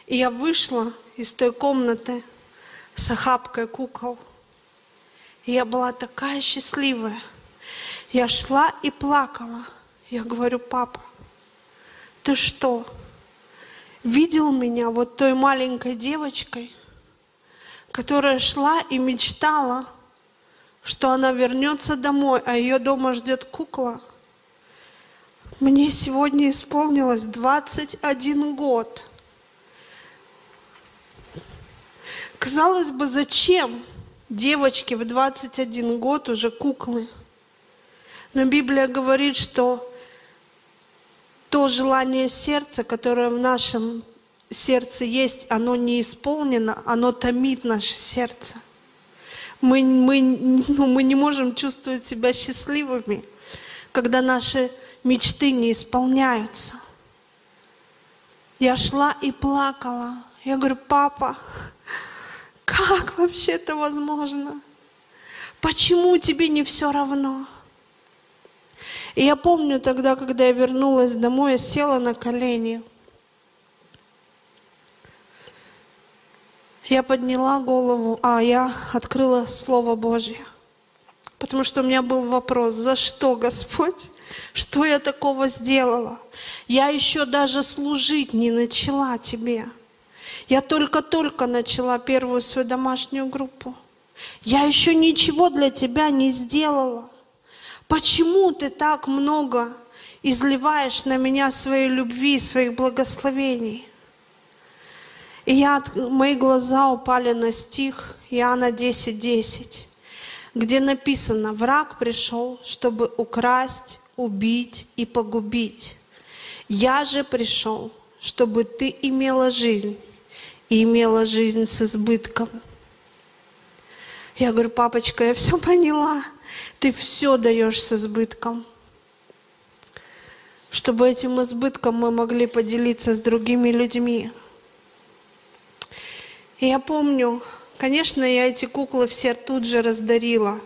И я вышла из той комнаты с охапкой кукол. И я была такая счастливая. Я шла и плакала. Я говорю, папа, ты что, видел меня вот той маленькой девочкой, которая шла и мечтала, что она вернется домой, а ее дома ждет кукла? Мне сегодня исполнилось 21 год. Казалось бы, зачем девочке в 21 год уже куклы? Но Библия говорит, что то желание сердца, которое в нашем сердце есть, оно не исполнено, оно томит наше сердце. Мы, мы, ну, мы не можем чувствовать себя счастливыми, когда наши мечты не исполняются. Я шла и плакала. Я говорю, папа, как вообще это возможно? Почему тебе не все равно? И я помню тогда, когда я вернулась домой, я села на колени. Я подняла голову, а я открыла Слово Божье. Потому что у меня был вопрос, за что, Господь? Что я такого сделала? Я еще даже служить не начала Тебе. Я только-только начала первую свою домашнюю группу. Я еще ничего для тебя не сделала. Почему ты так много изливаешь на меня своей любви, своих благословений? И я, мои глаза упали на стих Иоанна 10.10, 10, где написано, враг пришел, чтобы украсть, убить и погубить. Я же пришел, чтобы ты имела жизнь и имела жизнь с избытком. Я говорю, папочка, я все поняла. Ты все даешь с избытком. Чтобы этим избытком мы могли поделиться с другими людьми. И я помню, конечно, я эти куклы все тут же раздарила.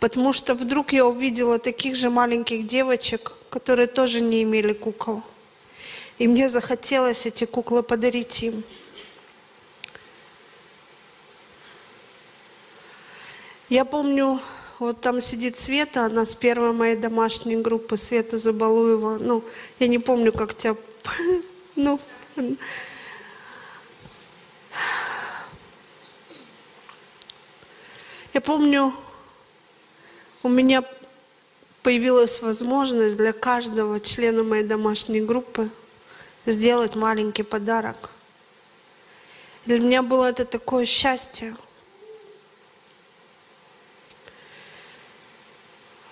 Потому что вдруг я увидела таких же маленьких девочек, которые тоже не имели кукол. И мне захотелось эти куклы подарить им. Я помню, вот там сидит Света, она с первой моей домашней группы, Света Забалуева. Ну, я не помню, как тебя... Ну, я помню, у меня появилась возможность для каждого члена моей домашней группы сделать маленький подарок. Для меня было это такое счастье.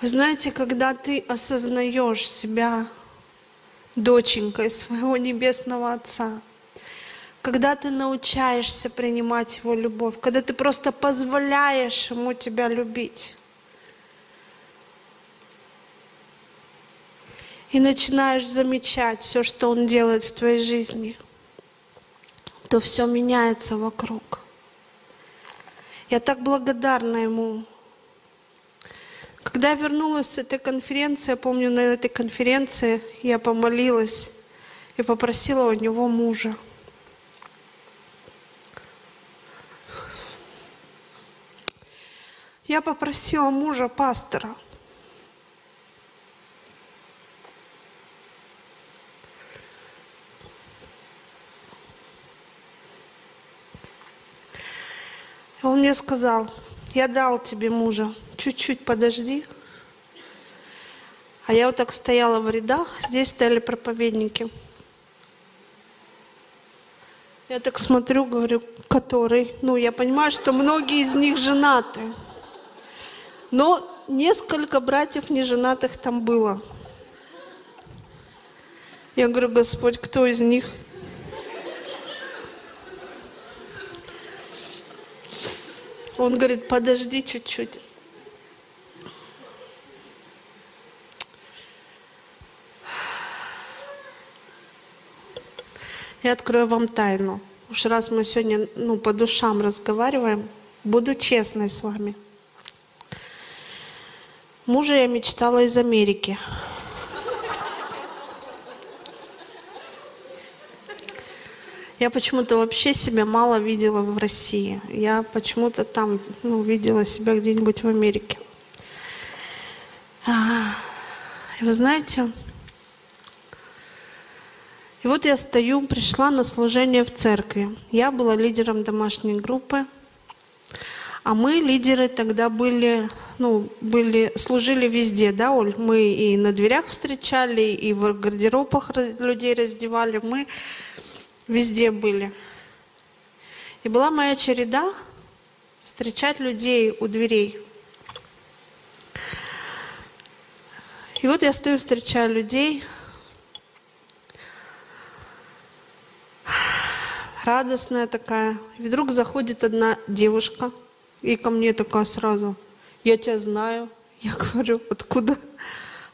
Знаете, когда ты осознаешь себя доченькой своего Небесного Отца, когда ты научаешься принимать Его любовь, когда ты просто позволяешь Ему тебя любить, и начинаешь замечать все, что Он делает в твоей жизни, то все меняется вокруг. Я так благодарна Ему. Когда я вернулась с этой конференции, я помню, на этой конференции я помолилась и попросила у него мужа. Я попросила мужа пастора – Он мне сказал, я дал тебе мужа, чуть-чуть подожди. А я вот так стояла в рядах, здесь стояли проповедники. Я так смотрю, говорю, который? Ну, я понимаю, что многие из них женаты. Но несколько братьев неженатых там было. Я говорю, Господь, кто из них? Он говорит, подожди чуть-чуть. Я открою вам тайну. Уж раз мы сегодня ну, по душам разговариваем, буду честной с вами. Мужа я мечтала из Америки. Я почему-то вообще себя мало видела в России. Я почему-то там ну, видела себя где-нибудь в Америке. А, вы знаете, и вот я стою, пришла на служение в церкви. Я была лидером домашней группы, а мы лидеры тогда были, ну, были, служили везде, да, Оль? Мы и на дверях встречали, и в гардеробах людей раздевали. Мы везде были. И была моя череда встречать людей у дверей. И вот я стою, встречаю людей, радостная такая. И вдруг заходит одна девушка и ко мне такая сразу, я тебя знаю. Я говорю, откуда?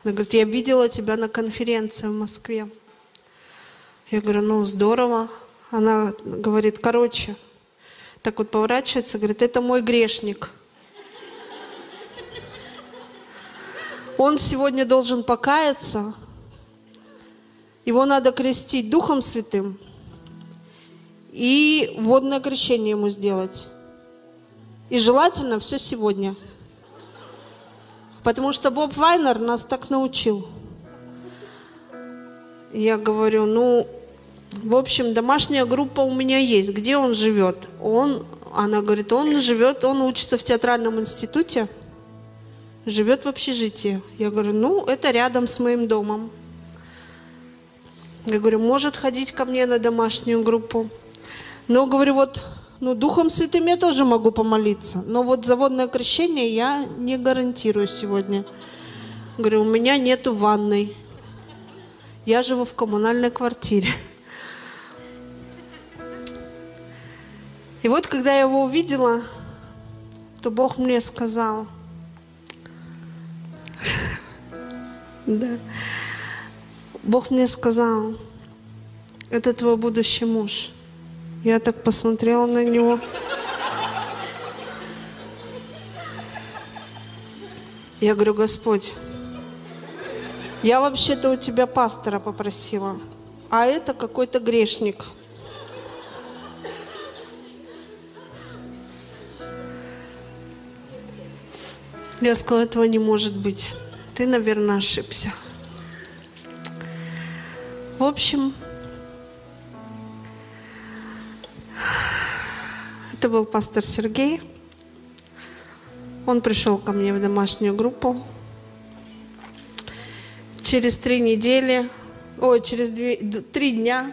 Она говорит, я видела тебя на конференции в Москве. Я говорю, ну здорово. Она говорит, короче, так вот поворачивается, говорит, это мой грешник. Он сегодня должен покаяться, его надо крестить Духом Святым и водное крещение ему сделать. И желательно все сегодня. Потому что Боб Вайнер нас так научил. Я говорю, ну, в общем, домашняя группа у меня есть. Где он живет? Он, она говорит, он живет, он учится в театральном институте, живет в общежитии. Я говорю, ну, это рядом с моим домом. Я говорю, может ходить ко мне на домашнюю группу. Но, говорю, вот, ну, Духом Святым я тоже могу помолиться. Но вот заводное крещение я не гарантирую сегодня. Говорю, у меня нету ванной. Я живу в коммунальной квартире. И вот, когда я его увидела, то Бог мне сказал, да, Бог мне сказал, это твой будущий муж. Я так посмотрела на него. Я говорю, Господь, я вообще-то у тебя пастора попросила, а это какой-то грешник. Я сказала, этого не может быть. Ты, наверное, ошибся. В общем, это был пастор Сергей. Он пришел ко мне в домашнюю группу. Через три недели, ой, через две, три дня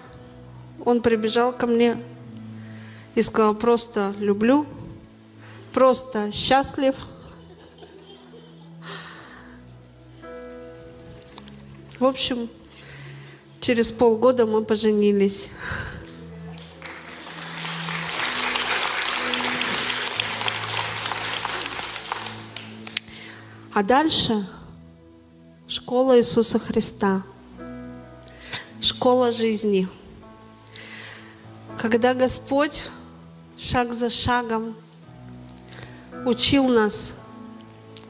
он прибежал ко мне и сказал, просто люблю, просто счастлив. В общем, через полгода мы поженились. А дальше школа Иисуса Христа, школа жизни. Когда Господь шаг за шагом учил нас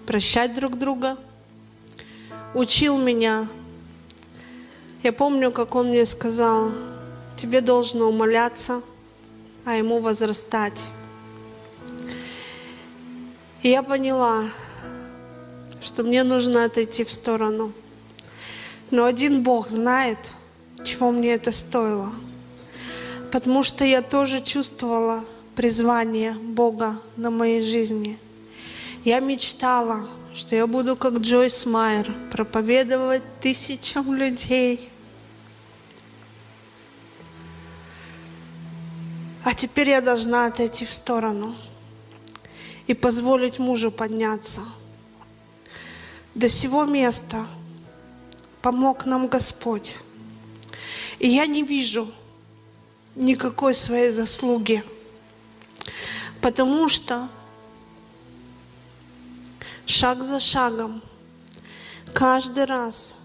прощать друг друга, учил меня. Я помню, как Он мне сказал, тебе должно умоляться, а ему возрастать. И я поняла, что мне нужно отойти в сторону. Но один Бог знает, чего мне это стоило. Потому что я тоже чувствовала призвание Бога на моей жизни. Я мечтала, что я буду как Джойс Майер, проповедовать тысячам людей. А теперь я должна отойти в сторону и позволить мужу подняться – до сего места помог нам Господь. И я не вижу никакой своей заслуги, потому что шаг за шагом каждый раз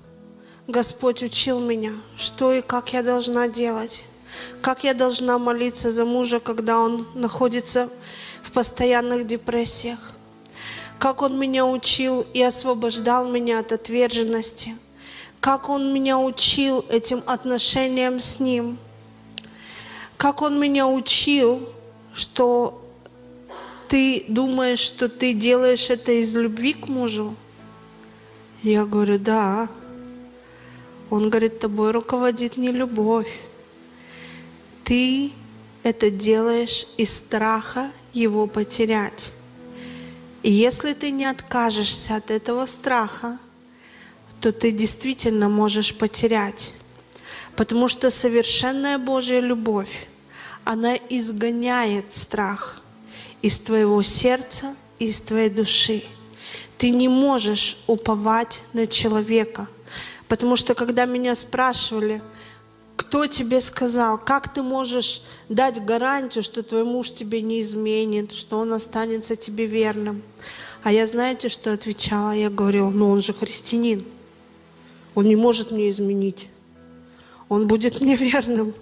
Господь учил меня, что и как я должна делать, как я должна молиться за мужа, когда он находится в постоянных депрессиях, как Он меня учил и освобождал меня от отверженности, как Он меня учил этим отношениям с Ним, как Он меня учил, что ты думаешь, что ты делаешь это из любви к мужу? Я говорю, да. Он говорит, тобой руководит не любовь. Ты это делаешь из страха его потерять. И если ты не откажешься от этого страха, то ты действительно можешь потерять. Потому что совершенная Божья любовь, она изгоняет страх из твоего сердца, из твоей души. Ты не можешь уповать на человека. Потому что когда меня спрашивали, кто тебе сказал, как ты можешь дать гарантию, что твой муж тебе не изменит, что он останется тебе верным? А я знаете, что отвечала? Я говорила, ну он же христианин. Он не может мне изменить. Он будет мне верным.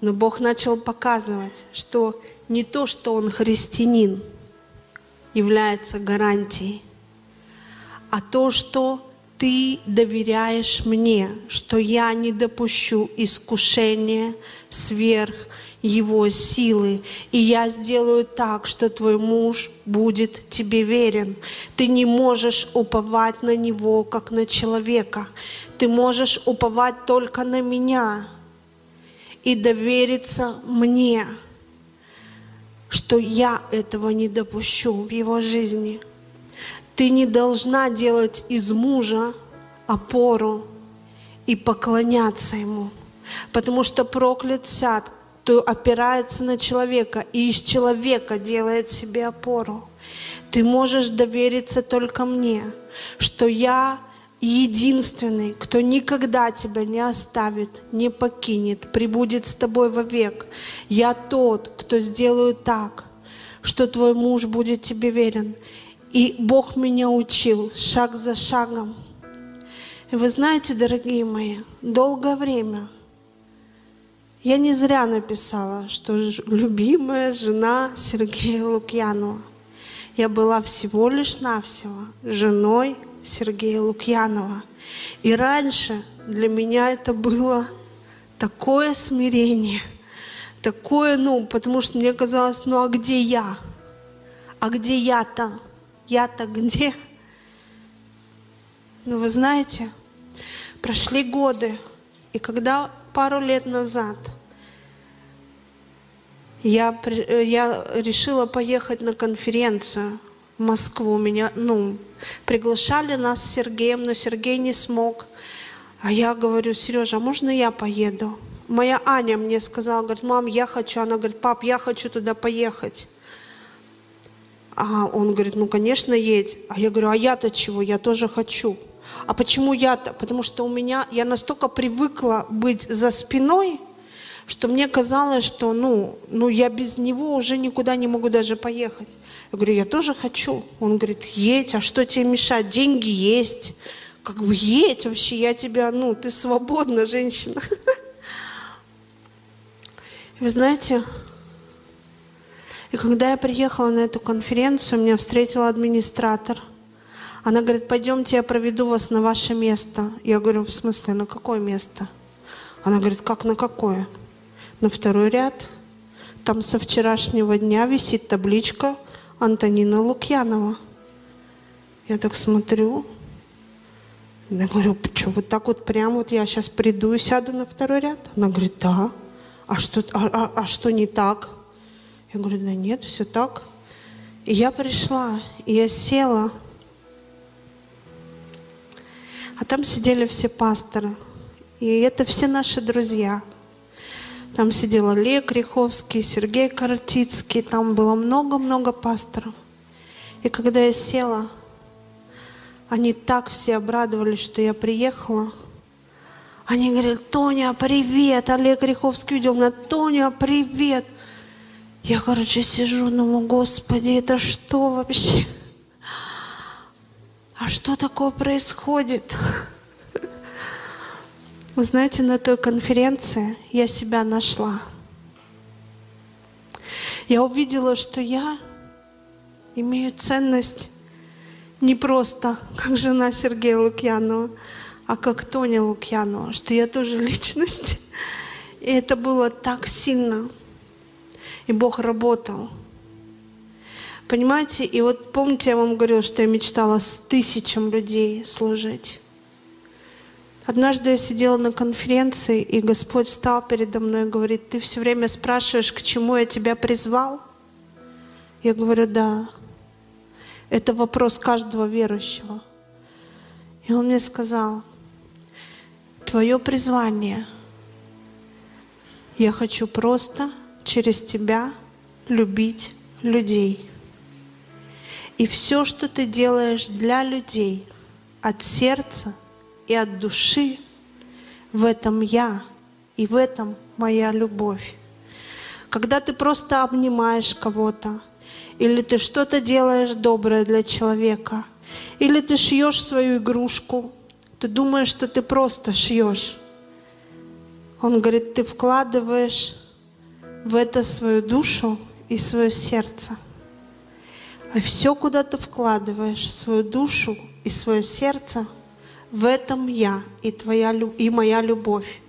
Но Бог начал показывать, что не то, что он христианин, является гарантией, а то, что ты доверяешь мне, что я не допущу искушения сверх его силы, и я сделаю так, что твой муж будет тебе верен. Ты не можешь уповать на него, как на человека. Ты можешь уповать только на меня и довериться мне, что я этого не допущу в его жизни. Ты не должна делать из мужа опору и поклоняться ему, потому что проклят сад, кто опирается на человека и из человека делает себе опору. Ты можешь довериться только мне, что я единственный, кто никогда тебя не оставит, не покинет, прибудет с тобой вовек. Я тот, кто сделаю так, что твой муж будет тебе верен. И Бог меня учил шаг за шагом. И вы знаете, дорогие мои, долгое время я не зря написала, что любимая жена Сергея Лукьянова. Я была всего лишь навсего женой Сергея Лукьянова. И раньше для меня это было такое смирение, такое, ну, потому что мне казалось, ну а где я? А где я-то? Я-то где? Ну, вы знаете, прошли годы, и когда пару лет назад я, при- я решила поехать на конференцию в Москву, меня, ну, приглашали нас с Сергеем, но Сергей не смог. А я говорю, Сережа, а можно я поеду? Моя Аня мне сказала, говорит, мам, я хочу. Она говорит, пап, я хочу туда поехать. А он говорит, ну, конечно, едь. А я говорю, а я-то чего? Я тоже хочу. А почему я-то? Потому что у меня, я настолько привыкла быть за спиной, что мне казалось, что, ну, ну, я без него уже никуда не могу даже поехать. Я говорю, я тоже хочу. Он говорит, едь, а что тебе мешать? Деньги есть. Как бы едь вообще, я тебя, ну, ты свободна, женщина. Вы знаете, и когда я приехала на эту конференцию, меня встретила администратор. Она говорит, пойдемте, я проведу вас на ваше место. Я говорю, в смысле, на какое место? Она говорит, как на какое? На второй ряд. Там со вчерашнего дня висит табличка Антонина Лукьянова. Я так смотрю. Я говорю, что вот так вот прям вот я сейчас приду и сяду на второй ряд? Она говорит, да. А что, а, а- а что не так? Я говорю, да нет, все так. И я пришла, и я села. А там сидели все пасторы. И это все наши друзья. Там сидел Олег Риховский, Сергей Каратицкий, там было много-много пасторов. И когда я села, они так все обрадовались, что я приехала. Они говорят, Тоня, привет. Олег Риховский видел меня, Тоня, привет. Я, короче, сижу, думаю, Господи, это что вообще? А что такое происходит? Вы знаете, на той конференции я себя нашла. Я увидела, что я имею ценность не просто как жена Сергея Лукьянова, а как Тоня Лукьянова, что я тоже личность. И это было так сильно. И Бог работал. Понимаете, и вот помните, я вам говорила, что я мечтала с тысячам людей служить. Однажды я сидела на конференции, и Господь встал передо мной и говорит, ты все время спрашиваешь, к чему я тебя призвал? Я говорю, да. Это вопрос каждого верующего. И он мне сказал, твое призвание, я хочу просто через тебя любить людей. И все, что ты делаешь для людей, от сердца и от души, в этом я и в этом моя любовь. Когда ты просто обнимаешь кого-то, или ты что-то делаешь доброе для человека, или ты шьешь свою игрушку, ты думаешь, что ты просто шьешь. Он говорит, ты вкладываешь в это свою душу и свое сердце. А все, куда ты вкладываешь свою душу и свое сердце, в этом я и, твоя, и моя любовь.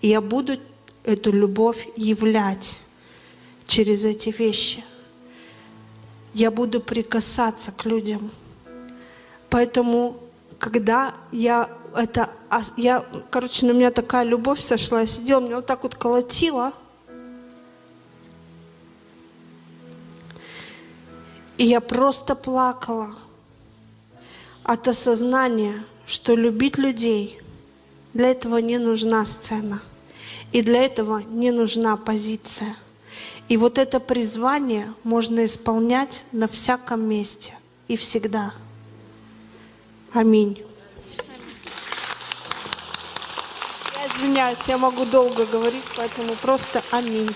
И я буду эту любовь являть через эти вещи. Я буду прикасаться к людям. Поэтому, когда я это, а я, короче, на меня такая любовь сошла, я сидела, меня вот так вот колотила. И я просто плакала от осознания, что любить людей, для этого не нужна сцена. И для этого не нужна позиция. И вот это призвание можно исполнять на всяком месте и всегда. Аминь. Я извиняюсь, я могу долго говорить, поэтому просто аминь.